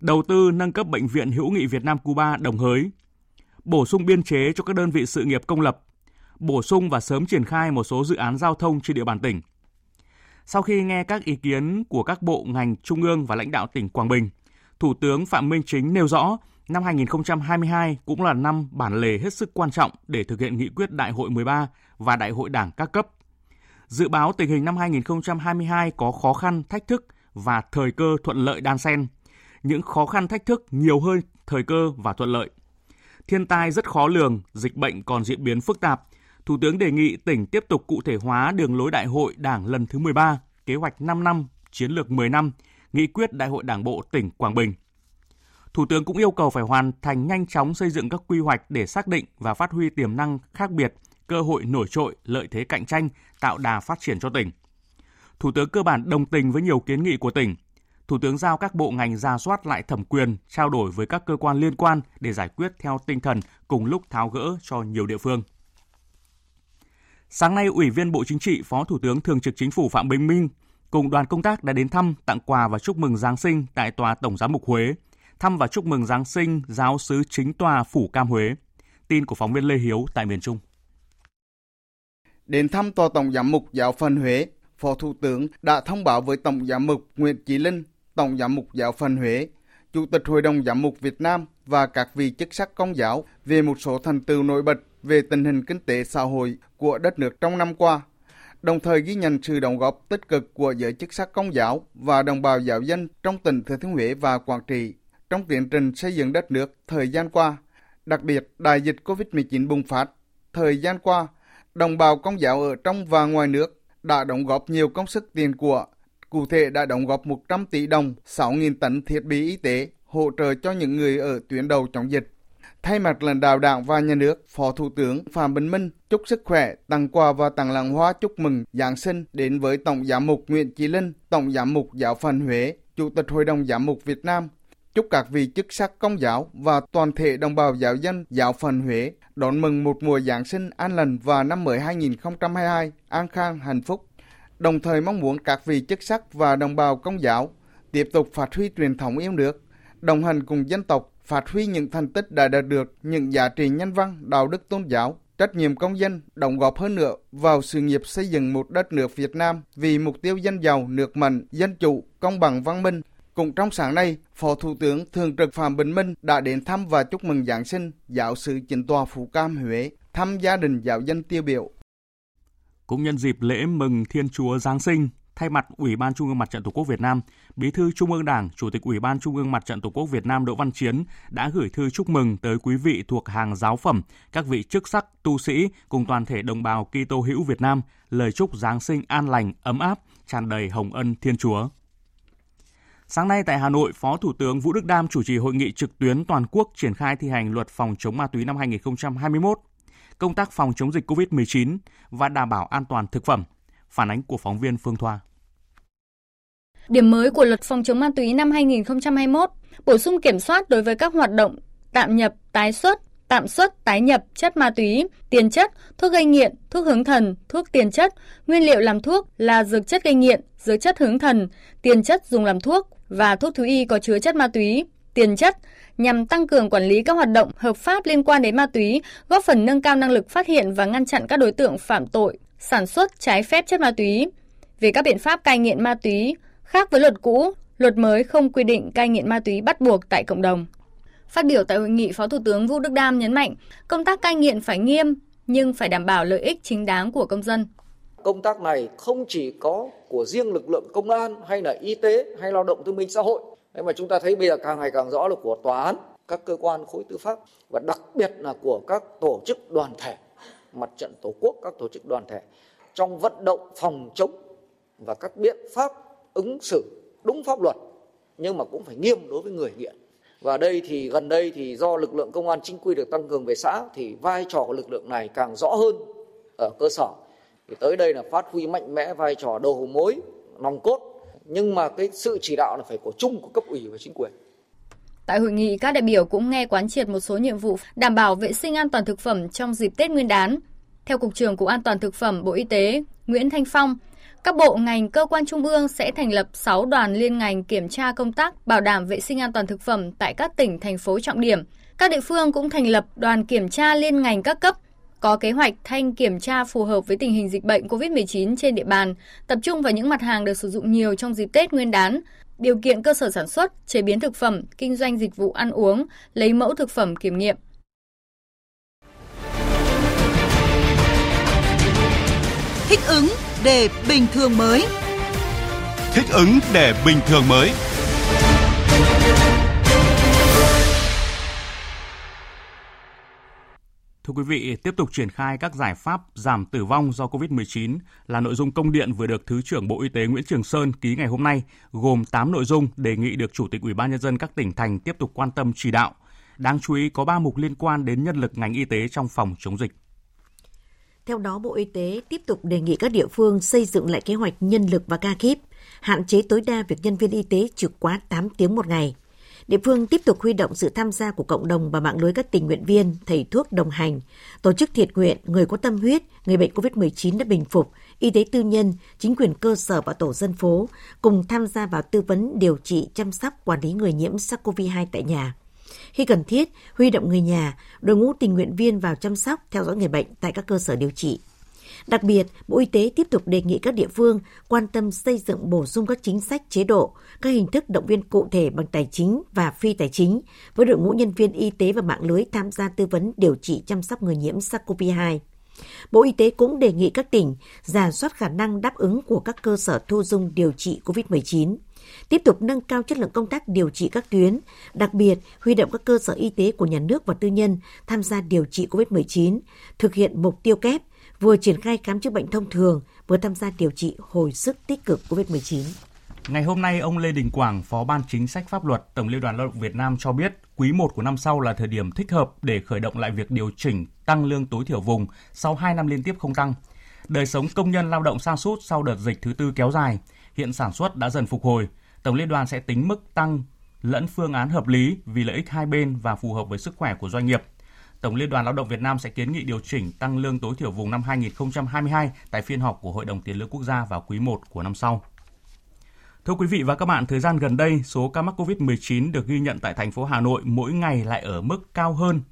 đầu tư nâng cấp bệnh viện hữu nghị Việt Nam Cuba Đồng Hới, bổ sung biên chế cho các đơn vị sự nghiệp công lập, bổ sung và sớm triển khai một số dự án giao thông trên địa bàn tỉnh. Sau khi nghe các ý kiến của các bộ ngành trung ương và lãnh đạo tỉnh Quảng Bình, Thủ tướng Phạm Minh Chính nêu rõ năm 2022 cũng là năm bản lề hết sức quan trọng để thực hiện nghị quyết Đại hội 13 và Đại hội Đảng các cấp. Dự báo tình hình năm 2022 có khó khăn, thách thức và thời cơ thuận lợi đan xen – những khó khăn thách thức nhiều hơn thời cơ và thuận lợi. Thiên tai rất khó lường, dịch bệnh còn diễn biến phức tạp. Thủ tướng đề nghị tỉnh tiếp tục cụ thể hóa đường lối đại hội Đảng lần thứ 13, kế hoạch 5 năm, chiến lược 10 năm, nghị quyết đại hội Đảng bộ tỉnh Quảng Bình. Thủ tướng cũng yêu cầu phải hoàn thành nhanh chóng xây dựng các quy hoạch để xác định và phát huy tiềm năng khác biệt, cơ hội nổi trội, lợi thế cạnh tranh, tạo đà phát triển cho tỉnh. Thủ tướng cơ bản đồng tình với nhiều kiến nghị của tỉnh, Thủ tướng giao các bộ ngành ra soát lại thẩm quyền, trao đổi với các cơ quan liên quan để giải quyết theo tinh thần cùng lúc tháo gỡ cho nhiều địa phương. Sáng nay, Ủy viên Bộ Chính trị, Phó Thủ tướng Thường trực Chính phủ Phạm Bình Minh cùng đoàn công tác đã đến thăm, tặng quà và chúc mừng Giáng sinh tại Tòa Tổng giám mục Huế, thăm và chúc mừng Giáng sinh giáo sứ chính tòa Phủ Cam Huế. Tin của phóng viên Lê Hiếu tại miền Trung. Đến thăm Tòa Tổng giám mục Giáo phận Huế, Phó Thủ tướng đã thông báo với Tổng giám mục Nguyễn Chí Linh Tổng giám mục giáo phận Huế, Chủ tịch Hội đồng Giám mục Việt Nam và các vị chức sắc công giáo về một số thành tựu nổi bật về tình hình kinh tế xã hội của đất nước trong năm qua, đồng thời ghi nhận sự đóng góp tích cực của giới chức sắc công giáo và đồng bào giáo dân trong tỉnh Thừa Thiên Huế và Quảng Trị trong tiến trình xây dựng đất nước thời gian qua, đặc biệt đại dịch COVID-19 bùng phát. Thời gian qua, đồng bào công giáo ở trong và ngoài nước đã đóng góp nhiều công sức tiền của cụ thể đã đóng góp 100 tỷ đồng, 6.000 tấn thiết bị y tế hỗ trợ cho những người ở tuyến đầu chống dịch. Thay mặt lãnh đạo đảng và nhà nước, Phó Thủ tướng Phạm Bình Minh chúc sức khỏe, tặng quà và tặng làng hoa chúc mừng Giáng sinh đến với Tổng giám mục Nguyễn Chí Linh, Tổng giám mục Giáo phận Huế, Chủ tịch Hội đồng Giám mục Việt Nam. Chúc các vị chức sắc công giáo và toàn thể đồng bào giáo dân giáo phận Huế đón mừng một mùa Giáng sinh an lành và năm mới 2022 an khang hạnh phúc đồng thời mong muốn các vị chức sắc và đồng bào công giáo tiếp tục phát huy truyền thống yêu nước, đồng hành cùng dân tộc, phát huy những thành tích đã đạt được, những giá trị nhân văn, đạo đức tôn giáo, trách nhiệm công dân, đóng góp hơn nữa vào sự nghiệp xây dựng một đất nước Việt Nam vì mục tiêu dân giàu, nước mạnh, dân chủ, công bằng văn minh. Cũng trong sáng nay, Phó Thủ tướng Thường trực Phạm Bình Minh đã đến thăm và chúc mừng Giáng sinh giáo sư chính tòa Phú Cam Huế, thăm gia đình giáo dân tiêu biểu cũng nhân dịp lễ mừng Thiên Chúa Giáng sinh, thay mặt Ủy ban Trung ương Mặt trận Tổ quốc Việt Nam, Bí thư Trung ương Đảng, Chủ tịch Ủy ban Trung ương Mặt trận Tổ quốc Việt Nam Đỗ Văn Chiến đã gửi thư chúc mừng tới quý vị thuộc hàng giáo phẩm, các vị chức sắc, tu sĩ cùng toàn thể đồng bào Kitô hữu Việt Nam lời chúc Giáng sinh an lành, ấm áp, tràn đầy hồng ân Thiên Chúa. Sáng nay tại Hà Nội, Phó Thủ tướng Vũ Đức Đam chủ trì hội nghị trực tuyến toàn quốc triển khai thi hành luật phòng chống ma túy năm 2021, công tác phòng chống dịch COVID-19 và đảm bảo an toàn thực phẩm. Phản ánh của phóng viên Phương Thoa. Điểm mới của luật phòng chống ma túy năm 2021, bổ sung kiểm soát đối với các hoạt động tạm nhập, tái xuất, tạm xuất, tái nhập chất ma túy, tiền chất, thuốc gây nghiện, thuốc hướng thần, thuốc tiền chất, nguyên liệu làm thuốc là dược chất gây nghiện, dược chất hướng thần, tiền chất dùng làm thuốc và thuốc thú y có chứa chất ma túy, tiền chất nhằm tăng cường quản lý các hoạt động hợp pháp liên quan đến ma túy, góp phần nâng cao năng lực phát hiện và ngăn chặn các đối tượng phạm tội, sản xuất trái phép chất ma túy. Về các biện pháp cai nghiện ma túy, khác với luật cũ, luật mới không quy định cai nghiện ma túy bắt buộc tại cộng đồng. Phát biểu tại hội nghị, Phó Thủ tướng Vũ Đức Đam nhấn mạnh, công tác cai nghiện phải nghiêm nhưng phải đảm bảo lợi ích chính đáng của công dân. Công tác này không chỉ có của riêng lực lượng công an hay là y tế hay lao động thương minh xã hội, Thế mà chúng ta thấy bây giờ càng ngày càng rõ là của tòa án, các cơ quan khối tư pháp và đặc biệt là của các tổ chức đoàn thể, mặt trận tổ quốc, các tổ chức đoàn thể trong vận động phòng chống và các biện pháp ứng xử đúng pháp luật nhưng mà cũng phải nghiêm đối với người nghiện. Và đây thì gần đây thì do lực lượng công an chính quy được tăng cường về xã thì vai trò của lực lượng này càng rõ hơn ở cơ sở. Thì tới đây là phát huy mạnh mẽ vai trò đầu mối nòng cốt nhưng mà cái sự chỉ đạo là phải của chung của cấp ủy và chính quyền. Tại hội nghị, các đại biểu cũng nghe quán triệt một số nhiệm vụ đảm bảo vệ sinh an toàn thực phẩm trong dịp Tết Nguyên đán. Theo Cục trưởng Cục An toàn Thực phẩm Bộ Y tế Nguyễn Thanh Phong, các bộ ngành cơ quan trung ương sẽ thành lập 6 đoàn liên ngành kiểm tra công tác bảo đảm vệ sinh an toàn thực phẩm tại các tỉnh, thành phố trọng điểm. Các địa phương cũng thành lập đoàn kiểm tra liên ngành các cấp, có kế hoạch thanh kiểm tra phù hợp với tình hình dịch bệnh COVID-19 trên địa bàn, tập trung vào những mặt hàng được sử dụng nhiều trong dịp Tết Nguyên đán, điều kiện cơ sở sản xuất, chế biến thực phẩm, kinh doanh dịch vụ ăn uống, lấy mẫu thực phẩm kiểm nghiệm. Thích ứng để bình thường mới. Thích ứng để bình thường mới. Thưa quý vị, tiếp tục triển khai các giải pháp giảm tử vong do COVID-19 là nội dung công điện vừa được Thứ trưởng Bộ Y tế Nguyễn Trường Sơn ký ngày hôm nay, gồm 8 nội dung đề nghị được Chủ tịch Ủy ban nhân dân các tỉnh thành tiếp tục quan tâm chỉ đạo. Đáng chú ý có 3 mục liên quan đến nhân lực ngành y tế trong phòng chống dịch. Theo đó, Bộ Y tế tiếp tục đề nghị các địa phương xây dựng lại kế hoạch nhân lực và ca kíp, hạn chế tối đa việc nhân viên y tế trực quá 8 tiếng một ngày. Địa phương tiếp tục huy động sự tham gia của cộng đồng và mạng lưới các tình nguyện viên, thầy thuốc đồng hành, tổ chức thiện nguyện, người có tâm huyết, người bệnh COVID-19 đã bình phục, y tế tư nhân, chính quyền cơ sở và tổ dân phố cùng tham gia vào tư vấn điều trị, chăm sóc, quản lý người nhiễm SARS-CoV-2 tại nhà. Khi cần thiết, huy động người nhà, đội ngũ tình nguyện viên vào chăm sóc, theo dõi người bệnh tại các cơ sở điều trị. Đặc biệt, Bộ Y tế tiếp tục đề nghị các địa phương quan tâm xây dựng bổ sung các chính sách chế độ, các hình thức động viên cụ thể bằng tài chính và phi tài chính với đội ngũ nhân viên y tế và mạng lưới tham gia tư vấn điều trị chăm sóc người nhiễm SARS-CoV-2. Bộ Y tế cũng đề nghị các tỉnh giả soát khả năng đáp ứng của các cơ sở thu dung điều trị COVID-19 tiếp tục nâng cao chất lượng công tác điều trị các tuyến, đặc biệt huy động các cơ sở y tế của nhà nước và tư nhân tham gia điều trị COVID-19, thực hiện mục tiêu kép, vừa triển khai khám chữa bệnh thông thường, vừa tham gia điều trị hồi sức tích cực COVID-19. Ngày hôm nay, ông Lê Đình Quảng, Phó Ban Chính sách Pháp luật Tổng Liên đoàn Lao động Việt Nam cho biết, quý 1 của năm sau là thời điểm thích hợp để khởi động lại việc điều chỉnh tăng lương tối thiểu vùng sau 2 năm liên tiếp không tăng. Đời sống công nhân lao động sa sút sau đợt dịch thứ tư kéo dài, hiện sản xuất đã dần phục hồi. Tổng Liên đoàn sẽ tính mức tăng lẫn phương án hợp lý vì lợi ích hai bên và phù hợp với sức khỏe của doanh nghiệp. Tổng Liên đoàn Lao động Việt Nam sẽ kiến nghị điều chỉnh tăng lương tối thiểu vùng năm 2022 tại phiên họp của Hội đồng Tiền lương Quốc gia vào quý 1 của năm sau. Thưa quý vị và các bạn, thời gian gần đây, số ca mắc COVID-19 được ghi nhận tại thành phố Hà Nội mỗi ngày lại ở mức cao hơn.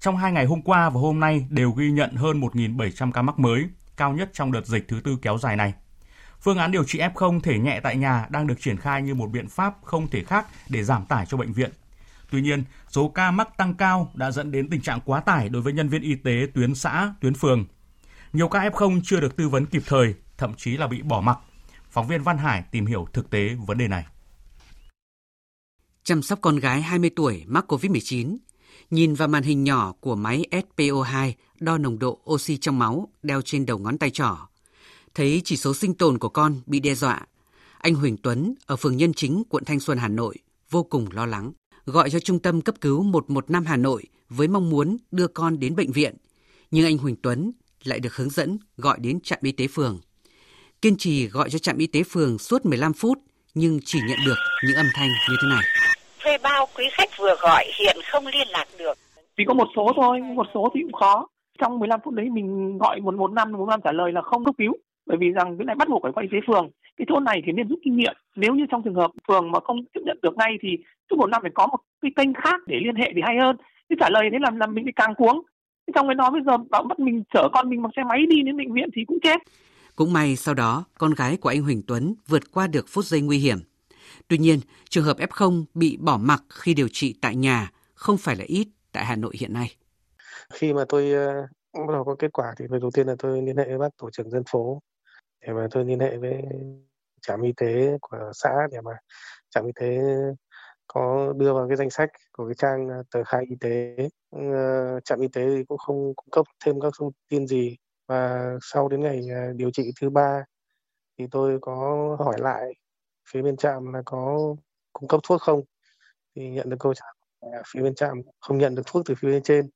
Trong hai ngày hôm qua và hôm nay đều ghi nhận hơn 1.700 ca mắc mới, cao nhất trong đợt dịch thứ tư kéo dài này. Phương án điều trị F0 thể nhẹ tại nhà đang được triển khai như một biện pháp không thể khác để giảm tải cho bệnh viện. Tuy nhiên, số ca mắc tăng cao đã dẫn đến tình trạng quá tải đối với nhân viên y tế tuyến xã, tuyến phường. Nhiều ca F0 chưa được tư vấn kịp thời, thậm chí là bị bỏ mặc. Phóng viên Văn Hải tìm hiểu thực tế vấn đề này. Chăm sóc con gái 20 tuổi mắc COVID-19, nhìn vào màn hình nhỏ của máy SPO2 đo nồng độ oxy trong máu đeo trên đầu ngón tay trỏ, thấy chỉ số sinh tồn của con bị đe dọa. Anh Huỳnh Tuấn ở phường Nhân Chính, quận Thanh Xuân, Hà Nội vô cùng lo lắng, gọi cho trung tâm cấp cứu 115 Hà Nội với mong muốn đưa con đến bệnh viện. Nhưng anh Huỳnh Tuấn lại được hướng dẫn gọi đến trạm y tế phường. Kiên trì gọi cho trạm y tế phường suốt 15 phút nhưng chỉ nhận được những âm thanh như thế này. Thuê bao quý khách vừa gọi hiện không liên lạc được. Chỉ có một số thôi, một số thì cũng khó. Trong 15 phút đấy mình gọi 115, 115 trả lời là không cấp cứu. Bởi vì rằng cái này bắt buộc phải qua y tế phường. Cái chỗ này thì nên rút kinh nghiệm. Nếu như trong trường hợp phường mà không tiếp nhận được ngay thì chút một năm phải có một cái kênh khác để liên hệ thì hay hơn. Chứ trả lời thế làm làm mình bị càng cuống. Trong cái đó bây giờ bảo bắt mình chở con mình bằng xe máy đi đến bệnh viện thì cũng chết. Cũng may sau đó, con gái của anh Huỳnh Tuấn vượt qua được phút giây nguy hiểm. Tuy nhiên, trường hợp F0 bị bỏ mặc khi điều trị tại nhà không phải là ít tại Hà Nội hiện nay. Khi mà tôi bắt đầu có kết quả thì việc đầu tiên là tôi liên hệ với bác tổ trưởng dân phố để mà tôi liên hệ với trạm y tế của xã để mà trạm y tế có đưa vào cái danh sách của cái trang à, tờ khai y tế. Ờ, trạm y tế thì cũng không cung cấp thêm các thông tin gì. Và sau đến ngày à, điều trị thứ ba thì tôi có hỏi lại phía bên trạm là có cung cấp thuốc không? Thì nhận được câu trả lời phía bên trạm không nhận được thuốc từ phía bên trên.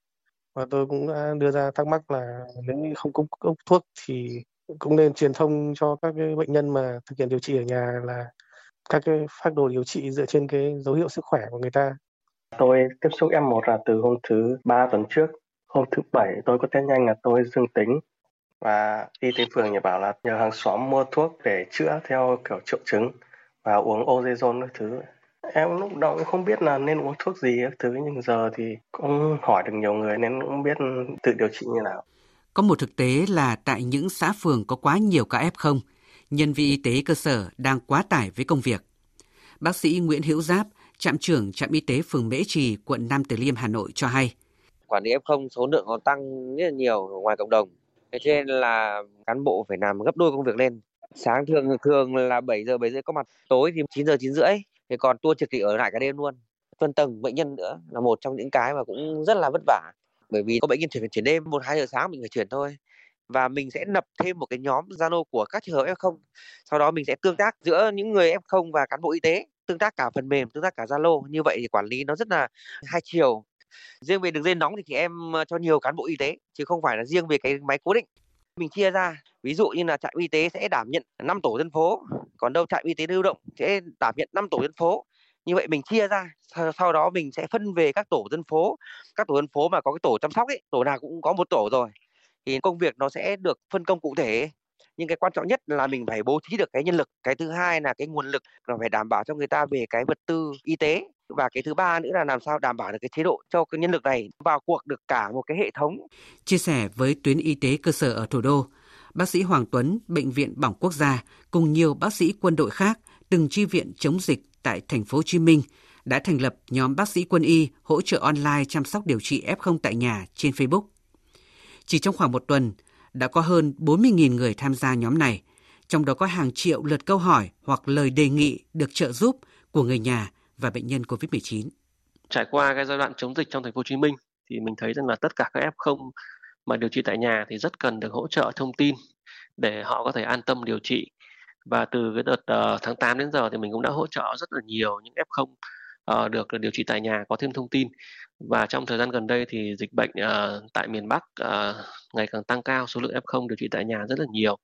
Và tôi cũng đã đưa ra thắc mắc là nếu không cung cấp thuốc thì cũng nên truyền thông cho các cái bệnh nhân mà thực hiện điều trị ở nhà là các cái phác đồ điều trị dựa trên cái dấu hiệu sức khỏe của người ta. Tôi tiếp xúc F1 là từ hôm thứ ba tuần trước. Hôm thứ bảy tôi có test nhanh là tôi dương tính và y tế phường nhà bảo là nhờ hàng xóm mua thuốc để chữa theo kiểu triệu chứng và uống ozezon các thứ. Em lúc đầu cũng không biết là nên uống thuốc gì các thứ, nhưng giờ thì cũng hỏi được nhiều người nên cũng biết tự điều trị như nào. Có một thực tế là tại những xã phường có quá nhiều ca F0, nhân viên y tế cơ sở đang quá tải với công việc. Bác sĩ Nguyễn Hữu Giáp, trạm trưởng trạm y tế phường Mễ Trì, quận Nam Từ Liêm, Hà Nội cho hay. Quản lý F0 số lượng nó tăng rất là nhiều ngoài cộng đồng. Thế nên là cán bộ phải làm gấp đôi công việc lên. Sáng thường thường là 7 giờ 7 rưỡi có mặt, tối thì 9 giờ 9 rưỡi. Thì còn tour trực thì ở lại cả đêm luôn. Phân tầng bệnh nhân nữa là một trong những cái mà cũng rất là vất vả. Bởi vì có bệnh nhân chuyển chuyển đêm 1 2 giờ sáng mình phải chuyển thôi. Và mình sẽ lập thêm một cái nhóm Zalo của các trường hợp F0. Sau đó mình sẽ tương tác giữa những người F0 và cán bộ y tế, tương tác cả phần mềm, tương tác cả Zalo. Như vậy thì quản lý nó rất là hai chiều. Riêng về đường dây nóng thì, thì em ờ, cho nhiều cán bộ y tế chứ không phải là riêng về cái máy cố định. Mình chia ra, ví dụ như là trạm y tế sẽ đảm nhận 5 tổ dân phố, còn đâu trạm y tế lưu động sẽ đảm nhận 5 tổ dân phố. Như vậy mình chia ra, sau đó mình sẽ phân về các tổ dân phố, các tổ dân phố mà có cái tổ chăm sóc ấy, tổ nào cũng có một tổ rồi. Thì công việc nó sẽ được phân công cụ thể. Nhưng cái quan trọng nhất là mình phải bố trí được cái nhân lực. Cái thứ hai là cái nguồn lực là phải đảm bảo cho người ta về cái vật tư y tế và cái thứ ba nữa là làm sao đảm bảo được cái chế độ cho cái nhân lực này vào cuộc được cả một cái hệ thống. Chia sẻ với tuyến y tế cơ sở ở thủ đô, bác sĩ Hoàng Tuấn, bệnh viện Bỏng Quốc gia cùng nhiều bác sĩ quân đội khác từng chi viện chống dịch tại thành phố Hồ Chí Minh đã thành lập nhóm bác sĩ quân y hỗ trợ online chăm sóc điều trị F0 tại nhà trên Facebook. Chỉ trong khoảng một tuần, đã có hơn 40.000 người tham gia nhóm này, trong đó có hàng triệu lượt câu hỏi hoặc lời đề nghị được trợ giúp của người nhà và bệnh nhân COVID-19. Trải qua cái giai đoạn chống dịch trong thành phố Hồ Chí Minh thì mình thấy rằng là tất cả các F0 mà điều trị tại nhà thì rất cần được hỗ trợ thông tin để họ có thể an tâm điều trị. Và từ cái đợt uh, tháng 8 đến giờ thì mình cũng đã hỗ trợ rất là nhiều những F0 uh, ờ, được điều trị tại nhà có thêm thông tin. Và trong thời gian gần đây thì dịch bệnh uh, tại miền Bắc uh, ngày càng tăng cao, số lượng F0 điều trị tại nhà rất là nhiều.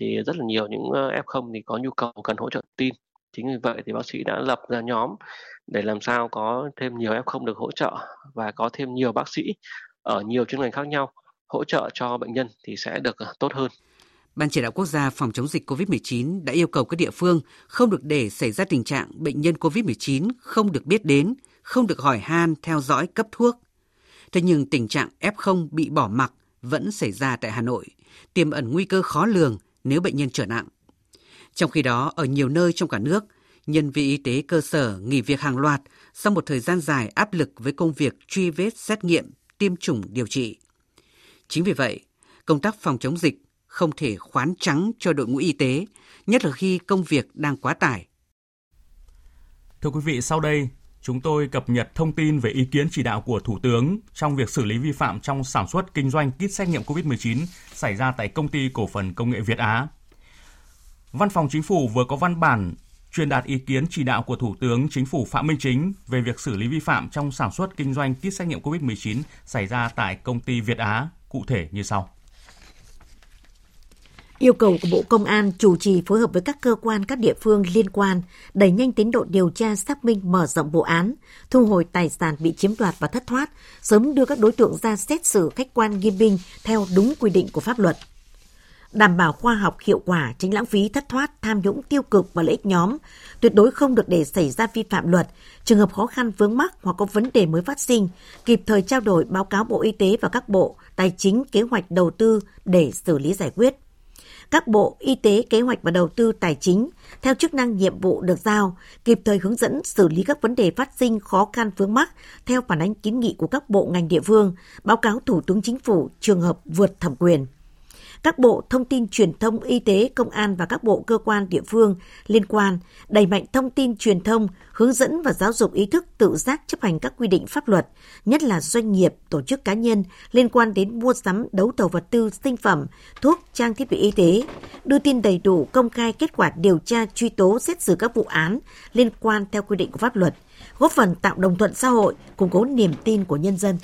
Thì rất là nhiều những F0 thì có nhu cầu cần hỗ trợ tin chính vì vậy thì bác sĩ đã lập ra nhóm để làm sao có thêm nhiều f0 được hỗ trợ và có thêm nhiều bác sĩ ở nhiều chuyên ngành khác nhau hỗ trợ cho bệnh nhân thì sẽ được tốt hơn. Ban chỉ đạo quốc gia phòng chống dịch COVID-19 đã yêu cầu các địa phương không được để xảy ra tình trạng bệnh nhân COVID-19 không được biết đến, không được hỏi han, theo dõi, cấp thuốc. Thế nhưng tình trạng F0 bị bỏ mặc vẫn xảy ra tại Hà Nội, tiềm ẩn nguy cơ khó lường nếu bệnh nhân trở nặng. Trong khi đó, ở nhiều nơi trong cả nước, nhân viên y tế cơ sở nghỉ việc hàng loạt sau một thời gian dài áp lực với công việc truy vết, xét nghiệm, tiêm chủng, điều trị. Chính vì vậy, công tác phòng chống dịch không thể khoán trắng cho đội ngũ y tế, nhất là khi công việc đang quá tải. Thưa quý vị, sau đây chúng tôi cập nhật thông tin về ý kiến chỉ đạo của Thủ tướng trong việc xử lý vi phạm trong sản xuất kinh doanh kit xét nghiệm COVID-19 xảy ra tại công ty cổ phần công nghệ Việt Á. Văn phòng Chính phủ vừa có văn bản truyền đạt ý kiến chỉ đạo của Thủ tướng Chính phủ Phạm Minh Chính về việc xử lý vi phạm trong sản xuất kinh doanh kit xét nghiệm COVID-19 xảy ra tại công ty Việt Á, cụ thể như sau yêu cầu của Bộ Công an chủ trì phối hợp với các cơ quan các địa phương liên quan đẩy nhanh tiến độ điều tra xác minh mở rộng vụ án, thu hồi tài sản bị chiếm đoạt và thất thoát, sớm đưa các đối tượng ra xét xử khách quan nghiêm minh theo đúng quy định của pháp luật. Đảm bảo khoa học hiệu quả, tránh lãng phí thất thoát, tham nhũng tiêu cực và lợi ích nhóm, tuyệt đối không được để xảy ra vi phạm luật, trường hợp khó khăn vướng mắc hoặc có vấn đề mới phát sinh, kịp thời trao đổi báo cáo Bộ Y tế và các bộ, tài chính, kế hoạch đầu tư để xử lý giải quyết các bộ Y tế, Kế hoạch và Đầu tư Tài chính theo chức năng nhiệm vụ được giao, kịp thời hướng dẫn xử lý các vấn đề phát sinh khó khăn vướng mắc theo phản ánh kiến nghị của các bộ ngành địa phương, báo cáo Thủ tướng Chính phủ trường hợp vượt thẩm quyền các bộ thông tin truyền thông, y tế, công an và các bộ cơ quan địa phương liên quan đẩy mạnh thông tin truyền thông, hướng dẫn và giáo dục ý thức tự giác chấp hành các quy định pháp luật, nhất là doanh nghiệp, tổ chức cá nhân liên quan đến mua sắm, đấu thầu vật tư, sinh phẩm, thuốc, trang thiết bị y tế, đưa tin đầy đủ, công khai kết quả điều tra, truy tố, xét xử các vụ án liên quan theo quy định của pháp luật, góp phần tạo đồng thuận xã hội, củng cố niềm tin của nhân dân.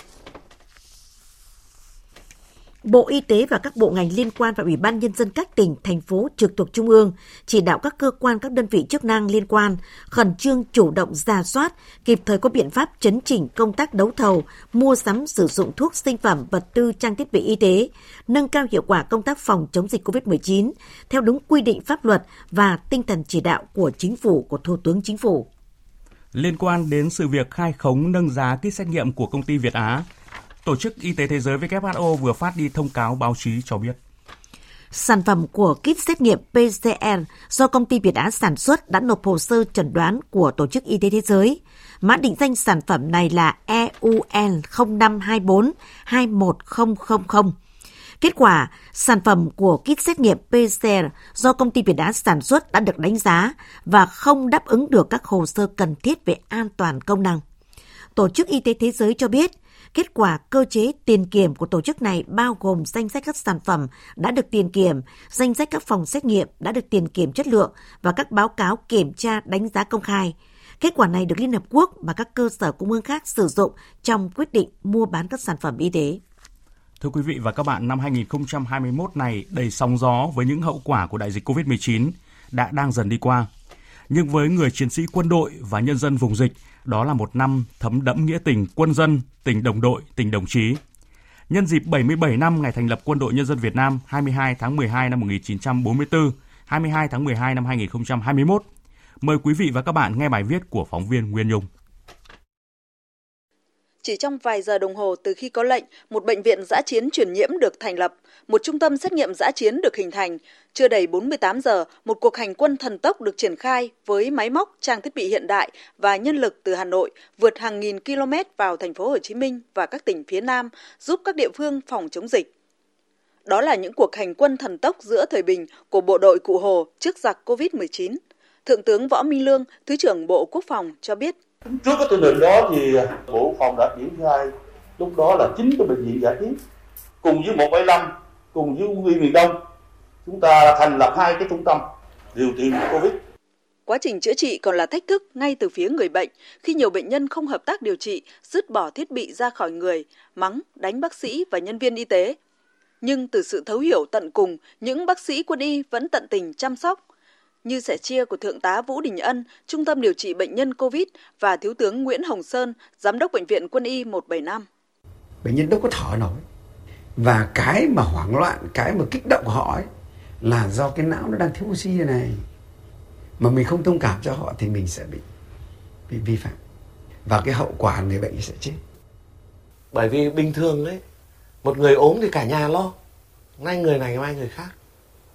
Bộ Y tế và các bộ ngành liên quan và Ủy ban Nhân dân các tỉnh, thành phố trực thuộc Trung ương chỉ đạo các cơ quan các đơn vị chức năng liên quan khẩn trương chủ động ra soát, kịp thời có biện pháp chấn chỉnh công tác đấu thầu, mua sắm sử dụng thuốc sinh phẩm, vật tư, trang thiết bị y tế, nâng cao hiệu quả công tác phòng chống dịch COVID-19 theo đúng quy định pháp luật và tinh thần chỉ đạo của chính phủ, của Thủ tướng Chính phủ. Liên quan đến sự việc khai khống nâng giá kit xét nghiệm của công ty Việt Á, Tổ chức Y tế Thế giới WHO vừa phát đi thông cáo báo chí cho biết. Sản phẩm của kit xét nghiệm PCR do công ty Việt Á sản xuất đã nộp hồ sơ chẩn đoán của Tổ chức Y tế Thế giới. Mã định danh sản phẩm này là EUN 0524 21000. Kết quả, sản phẩm của kit xét nghiệm PCR do công ty Việt Á sản xuất đã được đánh giá và không đáp ứng được các hồ sơ cần thiết về an toàn công năng. Tổ chức Y tế Thế giới cho biết, Kết quả cơ chế tiền kiểm của tổ chức này bao gồm danh sách các sản phẩm đã được tiền kiểm, danh sách các phòng xét nghiệm đã được tiền kiểm chất lượng và các báo cáo kiểm tra đánh giá công khai. Kết quả này được Liên Hợp Quốc và các cơ sở cung ứng khác sử dụng trong quyết định mua bán các sản phẩm y tế. Thưa quý vị và các bạn, năm 2021 này đầy sóng gió với những hậu quả của đại dịch COVID-19 đã đang dần đi qua. Nhưng với người chiến sĩ quân đội và nhân dân vùng dịch, đó là một năm thấm đẫm nghĩa tình quân dân, tình đồng đội, tình đồng chí. Nhân dịp 77 năm ngày thành lập Quân đội Nhân dân Việt Nam 22 tháng 12 năm 1944, 22 tháng 12 năm 2021, mời quý vị và các bạn nghe bài viết của phóng viên Nguyên Nhung. Chỉ trong vài giờ đồng hồ từ khi có lệnh, một bệnh viện giã chiến chuyển nhiễm được thành lập, một trung tâm xét nghiệm giã chiến được hình thành. Chưa đầy 48 giờ, một cuộc hành quân thần tốc được triển khai với máy móc, trang thiết bị hiện đại và nhân lực từ Hà Nội vượt hàng nghìn km vào thành phố Hồ Chí Minh và các tỉnh phía Nam, giúp các địa phương phòng chống dịch. Đó là những cuộc hành quân thần tốc giữa thời bình của bộ đội Cụ Hồ trước giặc COVID-19. Thượng tướng Võ Minh Lương, Thứ trưởng Bộ Quốc phòng cho biết Trước cái tình hình đó thì Bộ Phòng đã triển khai lúc đó là chính cái bệnh viện giả chiến cùng với 175 cùng với quân y miền Đông chúng ta thành lập hai cái trung tâm điều trị Covid. Quá trình chữa trị còn là thách thức ngay từ phía người bệnh khi nhiều bệnh nhân không hợp tác điều trị, dứt bỏ thiết bị ra khỏi người, mắng, đánh bác sĩ và nhân viên y tế. Nhưng từ sự thấu hiểu tận cùng, những bác sĩ quân y vẫn tận tình chăm sóc, như sẻ chia của Thượng tá Vũ Đình Ân, Trung tâm điều trị bệnh nhân COVID và Thiếu tướng Nguyễn Hồng Sơn, Giám đốc Bệnh viện Quân y 175. Bệnh nhân đâu có thở nổi. Và cái mà hoảng loạn, cái mà kích động họ ấy là do cái não nó đang thiếu oxy này. Mà mình không thông cảm cho họ thì mình sẽ bị bị vi phạm. Và cái hậu quả người bệnh sẽ chết. Bởi vì bình thường ấy, một người ốm thì cả nhà lo. Ngay người này mai người khác.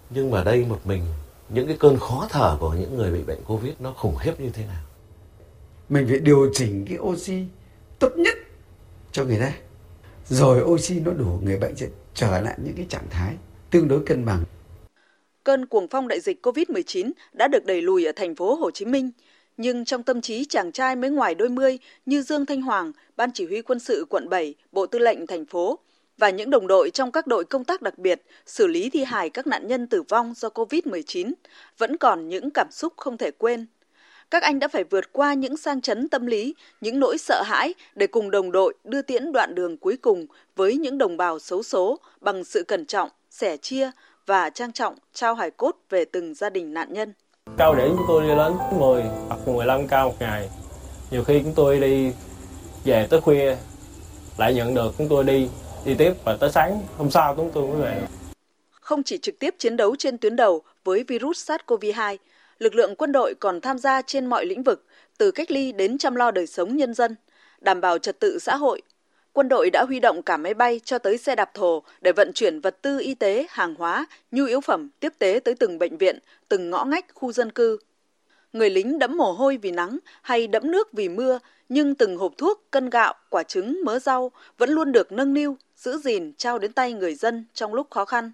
Nhưng mà đây một mình những cái cơn khó thở của những người bị bệnh covid nó khủng khiếp như thế nào? Mình phải điều chỉnh cái oxy tốt nhất cho người ta. Rồi oxy nó đủ người bệnh sẽ trở lại những cái trạng thái tương đối cân bằng. Cơn cuồng phong đại dịch covid-19 đã được đẩy lùi ở thành phố Hồ Chí Minh. Nhưng trong tâm trí chàng trai mới ngoài đôi mươi như Dương Thanh Hoàng, Ban Chỉ huy quân sự quận 7, Bộ Tư lệnh thành phố và những đồng đội trong các đội công tác đặc biệt xử lý thi hài các nạn nhân tử vong do COVID-19 vẫn còn những cảm xúc không thể quên. các anh đã phải vượt qua những sang chấn tâm lý, những nỗi sợ hãi để cùng đồng đội đưa tiễn đoạn đường cuối cùng với những đồng bào xấu số bằng sự cẩn trọng, sẻ chia và trang trọng trao hài cốt về từng gia đình nạn nhân. Cao điểm chúng tôi đi đến 10 hoặc 15 cao một ngày. Nhiều khi chúng tôi đi về tới khuya lại nhận được chúng tôi đi đi tiếp và tới sáng hôm sau chúng tôi mới về. Không chỉ trực tiếp chiến đấu trên tuyến đầu với virus SARS-CoV-2, lực lượng quân đội còn tham gia trên mọi lĩnh vực, từ cách ly đến chăm lo đời sống nhân dân, đảm bảo trật tự xã hội. Quân đội đã huy động cả máy bay cho tới xe đạp thổ để vận chuyển vật tư y tế, hàng hóa, nhu yếu phẩm tiếp tế tới từng bệnh viện, từng ngõ ngách khu dân cư. Người lính đẫm mồ hôi vì nắng hay đẫm nước vì mưa, nhưng từng hộp thuốc, cân gạo, quả trứng, mớ rau vẫn luôn được nâng niu, giữ gìn trao đến tay người dân trong lúc khó khăn.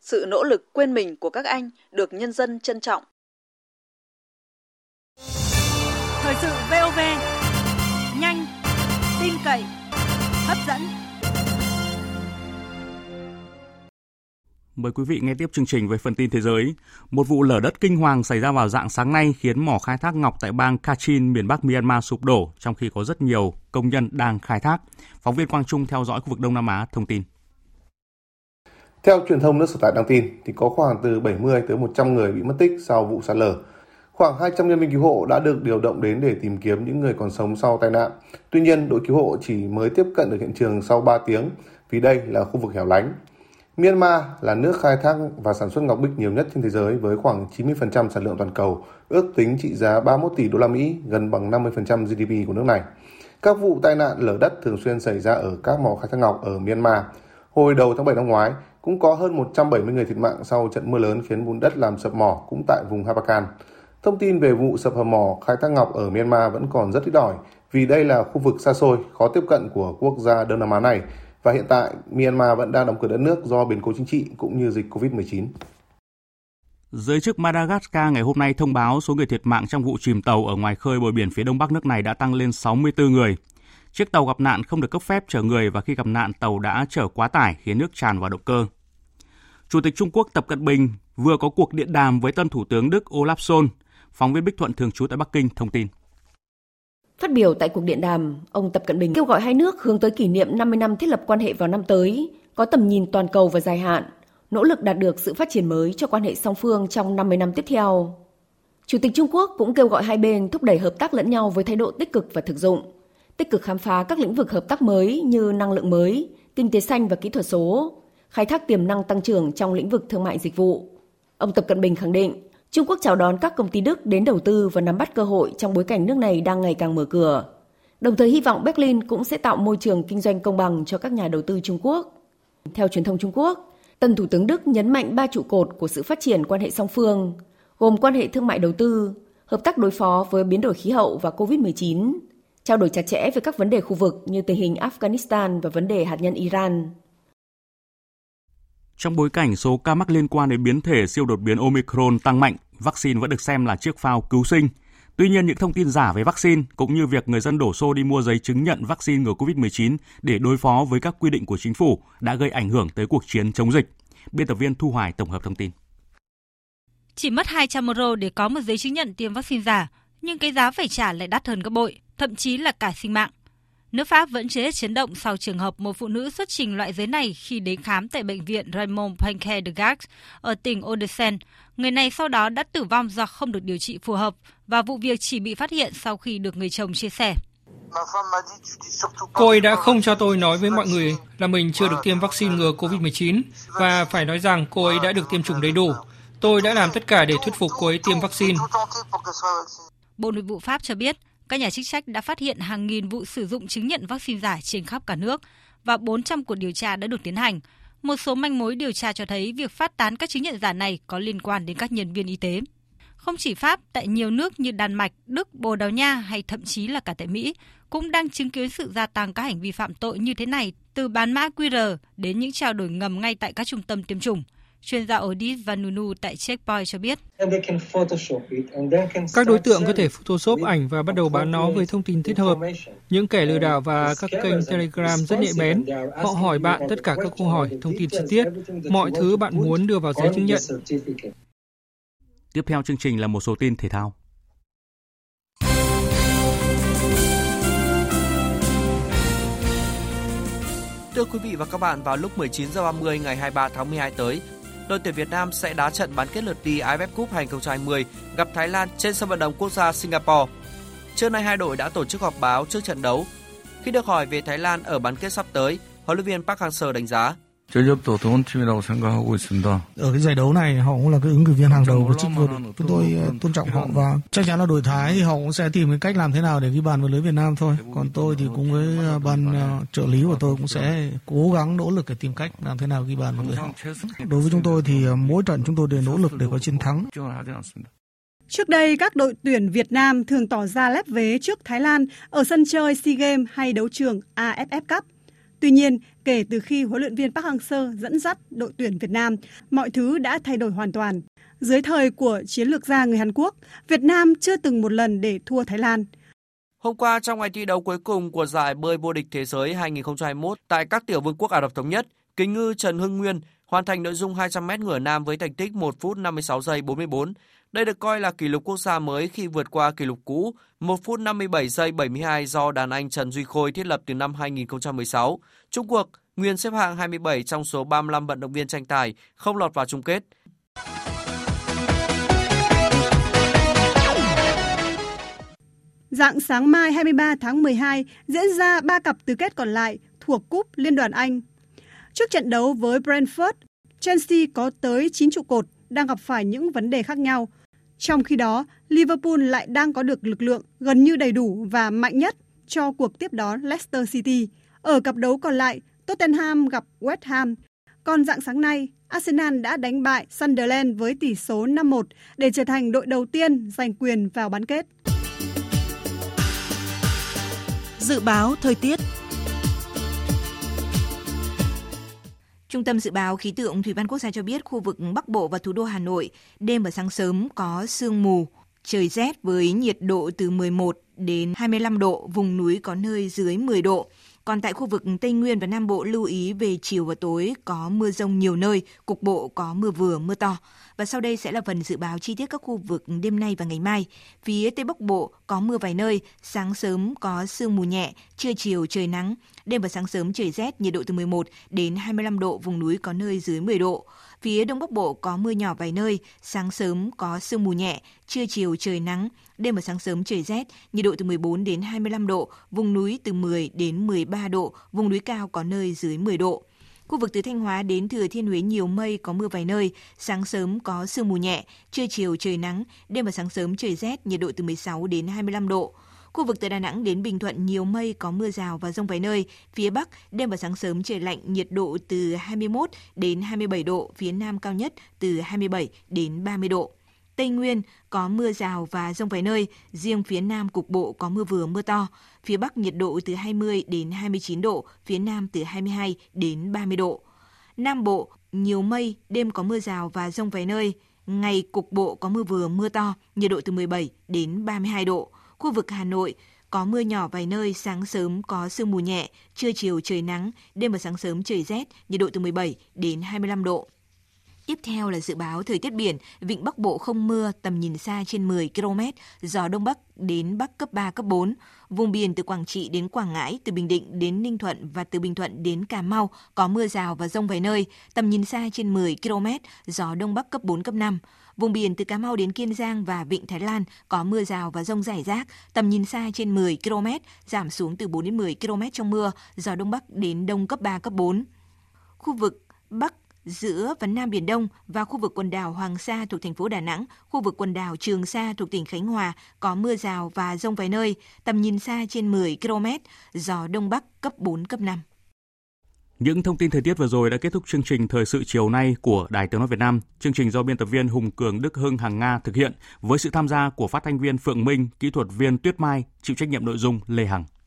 Sự nỗ lực quên mình của các anh được nhân dân trân trọng. Thời sự VOV, nhanh, tin cậy, hấp dẫn. Mời quý vị nghe tiếp chương trình về phần tin thế giới. Một vụ lở đất kinh hoàng xảy ra vào dạng sáng nay khiến mỏ khai thác ngọc tại bang Kachin, miền Bắc Myanmar sụp đổ, trong khi có rất nhiều công nhân đang khai thác. Phóng viên Quang Trung theo dõi khu vực Đông Nam Á thông tin. Theo truyền thông nước sở tại đăng tin, thì có khoảng từ 70 tới 100 người bị mất tích sau vụ sạt lở. Khoảng 200 nhân viên cứu hộ đã được điều động đến để tìm kiếm những người còn sống sau tai nạn. Tuy nhiên, đội cứu hộ chỉ mới tiếp cận được hiện trường sau 3 tiếng vì đây là khu vực hẻo lánh. Myanmar là nước khai thác và sản xuất ngọc bích nhiều nhất trên thế giới với khoảng 90% sản lượng toàn cầu, ước tính trị giá 31 tỷ đô la Mỹ, gần bằng 50% GDP của nước này. Các vụ tai nạn lở đất thường xuyên xảy ra ở các mỏ khai thác ngọc ở Myanmar. Hồi đầu tháng 7 năm ngoái, cũng có hơn 170 người thiệt mạng sau trận mưa lớn khiến bùn đất làm sập mỏ cũng tại vùng Habakan. Thông tin về vụ sập hầm mỏ khai thác ngọc ở Myanmar vẫn còn rất ít ỏi vì đây là khu vực xa xôi, khó tiếp cận của quốc gia Đông Nam Á này và hiện tại, Myanmar vẫn đang đóng cửa đất nước do biến cố chính trị cũng như dịch COVID-19. Giới chức Madagascar ngày hôm nay thông báo số người thiệt mạng trong vụ chìm tàu ở ngoài khơi bờ biển phía đông bắc nước này đã tăng lên 64 người. Chiếc tàu gặp nạn không được cấp phép chở người và khi gặp nạn, tàu đã chở quá tải, khiến nước tràn vào động cơ. Chủ tịch Trung Quốc Tập Cận Bình vừa có cuộc điện đàm với tân Thủ tướng Đức Olaf Scholz. Phóng viên Bích Thuận thường trú tại Bắc Kinh thông tin. Phát biểu tại cuộc điện đàm, ông Tập Cận Bình kêu gọi hai nước hướng tới kỷ niệm 50 năm thiết lập quan hệ vào năm tới, có tầm nhìn toàn cầu và dài hạn, nỗ lực đạt được sự phát triển mới cho quan hệ song phương trong 50 năm tiếp theo. Chủ tịch Trung Quốc cũng kêu gọi hai bên thúc đẩy hợp tác lẫn nhau với thái độ tích cực và thực dụng, tích cực khám phá các lĩnh vực hợp tác mới như năng lượng mới, kinh tế xanh và kỹ thuật số, khai thác tiềm năng tăng trưởng trong lĩnh vực thương mại dịch vụ. Ông Tập Cận Bình khẳng định, Trung Quốc chào đón các công ty Đức đến đầu tư và nắm bắt cơ hội trong bối cảnh nước này đang ngày càng mở cửa. Đồng thời hy vọng Berlin cũng sẽ tạo môi trường kinh doanh công bằng cho các nhà đầu tư Trung Quốc. Theo truyền thông Trung Quốc, Tân Thủ tướng Đức nhấn mạnh ba trụ cột của sự phát triển quan hệ song phương, gồm quan hệ thương mại đầu tư, hợp tác đối phó với biến đổi khí hậu và COVID-19, trao đổi chặt chẽ về các vấn đề khu vực như tình hình Afghanistan và vấn đề hạt nhân Iran. Trong bối cảnh số ca mắc liên quan đến biến thể siêu đột biến Omicron tăng mạnh, vaccine vẫn được xem là chiếc phao cứu sinh. Tuy nhiên, những thông tin giả về vaccine cũng như việc người dân đổ xô đi mua giấy chứng nhận vaccine ngừa COVID-19 để đối phó với các quy định của chính phủ đã gây ảnh hưởng tới cuộc chiến chống dịch. Biên tập viên Thu Hoài tổng hợp thông tin. Chỉ mất 200 euro để có một giấy chứng nhận tiêm vaccine giả, nhưng cái giá phải trả lại đắt hơn gấp bội, thậm chí là cả sinh mạng. Nước Pháp vẫn chưa hết chấn động sau trường hợp một phụ nữ xuất trình loại giấy này khi đến khám tại bệnh viện Raymond Poincaré de Gars ở tỉnh Odessa. Người này sau đó đã tử vong do không được điều trị phù hợp và vụ việc chỉ bị phát hiện sau khi được người chồng chia sẻ. Cô ấy đã không cho tôi nói với mọi người là mình chưa được tiêm vaccine ngừa COVID-19 và phải nói rằng cô ấy đã được tiêm chủng đầy đủ. Tôi đã làm tất cả để thuyết phục cô ấy tiêm vaccine. Bộ Nội vụ Pháp cho biết các nhà chức trách đã phát hiện hàng nghìn vụ sử dụng chứng nhận vaccine giả trên khắp cả nước và 400 cuộc điều tra đã được tiến hành. Một số manh mối điều tra cho thấy việc phát tán các chứng nhận giả này có liên quan đến các nhân viên y tế. Không chỉ Pháp, tại nhiều nước như Đan Mạch, Đức, Bồ Đào Nha hay thậm chí là cả tại Mỹ cũng đang chứng kiến sự gia tăng các hành vi phạm tội như thế này từ bán mã QR đến những trao đổi ngầm ngay tại các trung tâm tiêm chủng. Chuyên gia audit Vanunu tại Checkpoint cho biết. Các đối tượng có thể Photoshop ảnh và bắt đầu bán nó với thông tin thích hợp. Những kẻ lừa đảo và các kênh Telegram rất nhạy bén. Họ hỏi bạn tất cả các câu hỏi, thông tin chi tiết, mọi thứ bạn muốn đưa vào giấy chứng nhận. Tiếp theo chương trình là một số tin thể thao. Thưa quý vị và các bạn, vào lúc 19 h 30 ngày 23 tháng 12 tới, đội tuyển Việt Nam sẽ đá trận bán kết lượt đi AFF Cup 2020 gặp Thái Lan trên sân vận động quốc gia Singapore. Trưa nay hai đội đã tổ chức họp báo trước trận đấu. Khi được hỏi về Thái Lan ở bán kết sắp tới, huấn luyện viên Park Hang-seo đánh giá 전력도 좋은 팀이라고 생각하고 있습니다. Ở cái giải đấu này họ cũng là cái ứng cử viên hàng đầu của chức vô địch. Chúng tôi ờ, tôn trọng họ và chắc chắn là đội Thái thì họ cũng sẽ tìm cái cách làm thế nào để ghi bàn vào lưới Việt Nam thôi. Còn tôi thì cùng với ờ, ban ờ, trợ lý của tôi cũng sẽ cố gắng nỗ lực để tìm cách làm thế nào ghi bàn vào lưới họ. Đối với chúng tôi thì mỗi trận chúng tôi đều nỗ lực để có chiến thắng. Trước đây, các đội tuyển Việt Nam thường tỏ ra lép vế trước Thái Lan ở sân chơi SEA Games hay đấu trường AFF Cup. Tuy nhiên, kể từ khi huấn luyện viên Park Hang-seo dẫn dắt đội tuyển Việt Nam, mọi thứ đã thay đổi hoàn toàn. Dưới thời của chiến lược gia người Hàn Quốc, Việt Nam chưa từng một lần để thua Thái Lan. Hôm qua trong ngày thi đấu cuối cùng của giải bơi vô địch thế giới 2021 tại các tiểu vương quốc Ả Rập thống nhất, kính ngư Trần Hưng Nguyên hoàn thành nội dung 200m ngửa nam với thành tích 1 phút 56 giây 44. Đây được coi là kỷ lục quốc gia mới khi vượt qua kỷ lục cũ 1 phút 57 giây 72 do đàn anh Trần Duy Khôi thiết lập từ năm 2016. Trung cuộc, Nguyên xếp hạng 27 trong số 35 vận động viên tranh tài, không lọt vào chung kết. Dạng sáng mai 23 tháng 12 diễn ra 3 cặp tứ kết còn lại thuộc cúp Liên đoàn Anh. Trước trận đấu với Brentford, Chelsea có tới 9 trụ cột đang gặp phải những vấn đề khác nhau. Trong khi đó, Liverpool lại đang có được lực lượng gần như đầy đủ và mạnh nhất cho cuộc tiếp đón Leicester City. Ở cặp đấu còn lại, Tottenham gặp West Ham. Còn dạng sáng nay, Arsenal đã đánh bại Sunderland với tỷ số 5-1 để trở thành đội đầu tiên giành quyền vào bán kết. Dự báo thời tiết Trung tâm Dự báo Khí tượng Thủy văn Quốc gia cho biết khu vực Bắc Bộ và thủ đô Hà Nội đêm và sáng sớm có sương mù, trời rét với nhiệt độ từ 11 đến 25 độ, vùng núi có nơi dưới 10 độ. Còn tại khu vực Tây Nguyên và Nam Bộ lưu ý về chiều và tối có mưa rông nhiều nơi, cục bộ có mưa vừa, mưa to. Và sau đây sẽ là phần dự báo chi tiết các khu vực đêm nay và ngày mai. Phía Tây Bắc Bộ có mưa vài nơi, sáng sớm có sương mù nhẹ, trưa chiều trời nắng. Đêm và sáng sớm trời rét, nhiệt độ từ 11 đến 25 độ, vùng núi có nơi dưới 10 độ. Phía Đông Bắc Bộ có mưa nhỏ vài nơi, sáng sớm có sương mù nhẹ, trưa chiều trời nắng, đêm và sáng sớm trời rét, nhiệt độ từ 14 đến 25 độ, vùng núi từ 10 đến 13 độ, vùng núi cao có nơi dưới 10 độ. Khu vực từ Thanh Hóa đến Thừa Thiên Huế nhiều mây có mưa vài nơi, sáng sớm có sương mù nhẹ, trưa chiều trời nắng, đêm và sáng sớm trời rét, nhiệt độ từ 16 đến 25 độ. Khu vực từ Đà Nẵng đến Bình Thuận nhiều mây có mưa rào và rông vài nơi. Phía Bắc, đêm và sáng sớm trời lạnh, nhiệt độ từ 21 đến 27 độ, phía Nam cao nhất từ 27 đến 30 độ. Tây Nguyên có mưa rào và rông vài nơi, riêng phía Nam cục bộ có mưa vừa mưa to. Phía Bắc nhiệt độ từ 20 đến 29 độ, phía Nam từ 22 đến 30 độ. Nam Bộ nhiều mây, đêm có mưa rào và rông vài nơi, ngày cục bộ có mưa vừa mưa to, nhiệt độ từ 17 đến 32 độ. Khu vực Hà Nội có mưa nhỏ vài nơi, sáng sớm có sương mù nhẹ, trưa chiều trời nắng, đêm và sáng sớm trời rét, nhiệt độ từ 17 đến 25 độ. Tiếp theo là dự báo thời tiết biển, vịnh Bắc Bộ không mưa, tầm nhìn xa trên 10 km, gió Đông Bắc đến Bắc cấp 3, cấp 4. Vùng biển từ Quảng Trị đến Quảng Ngãi, từ Bình Định đến Ninh Thuận và từ Bình Thuận đến Cà Mau có mưa rào và rông vài nơi, tầm nhìn xa trên 10 km, gió Đông Bắc cấp 4, cấp 5. Vùng biển từ Cà Mau đến Kiên Giang và Vịnh Thái Lan có mưa rào và rông rải rác, tầm nhìn xa trên 10 km, giảm xuống từ 4 đến 10 km trong mưa, gió Đông Bắc đến Đông cấp 3, cấp 4. Khu vực Bắc giữa và Nam Biển Đông và khu vực quần đảo Hoàng Sa thuộc thành phố Đà Nẵng, khu vực quần đảo Trường Sa thuộc tỉnh Khánh Hòa có mưa rào và rông vài nơi, tầm nhìn xa trên 10 km, gió Đông Bắc cấp 4, cấp 5. Những thông tin thời tiết vừa rồi đã kết thúc chương trình Thời sự chiều nay của Đài Tiếng Nói Việt Nam. Chương trình do biên tập viên Hùng Cường Đức Hưng Hàng Nga thực hiện với sự tham gia của phát thanh viên Phượng Minh, kỹ thuật viên Tuyết Mai, chịu trách nhiệm nội dung Lê Hằng.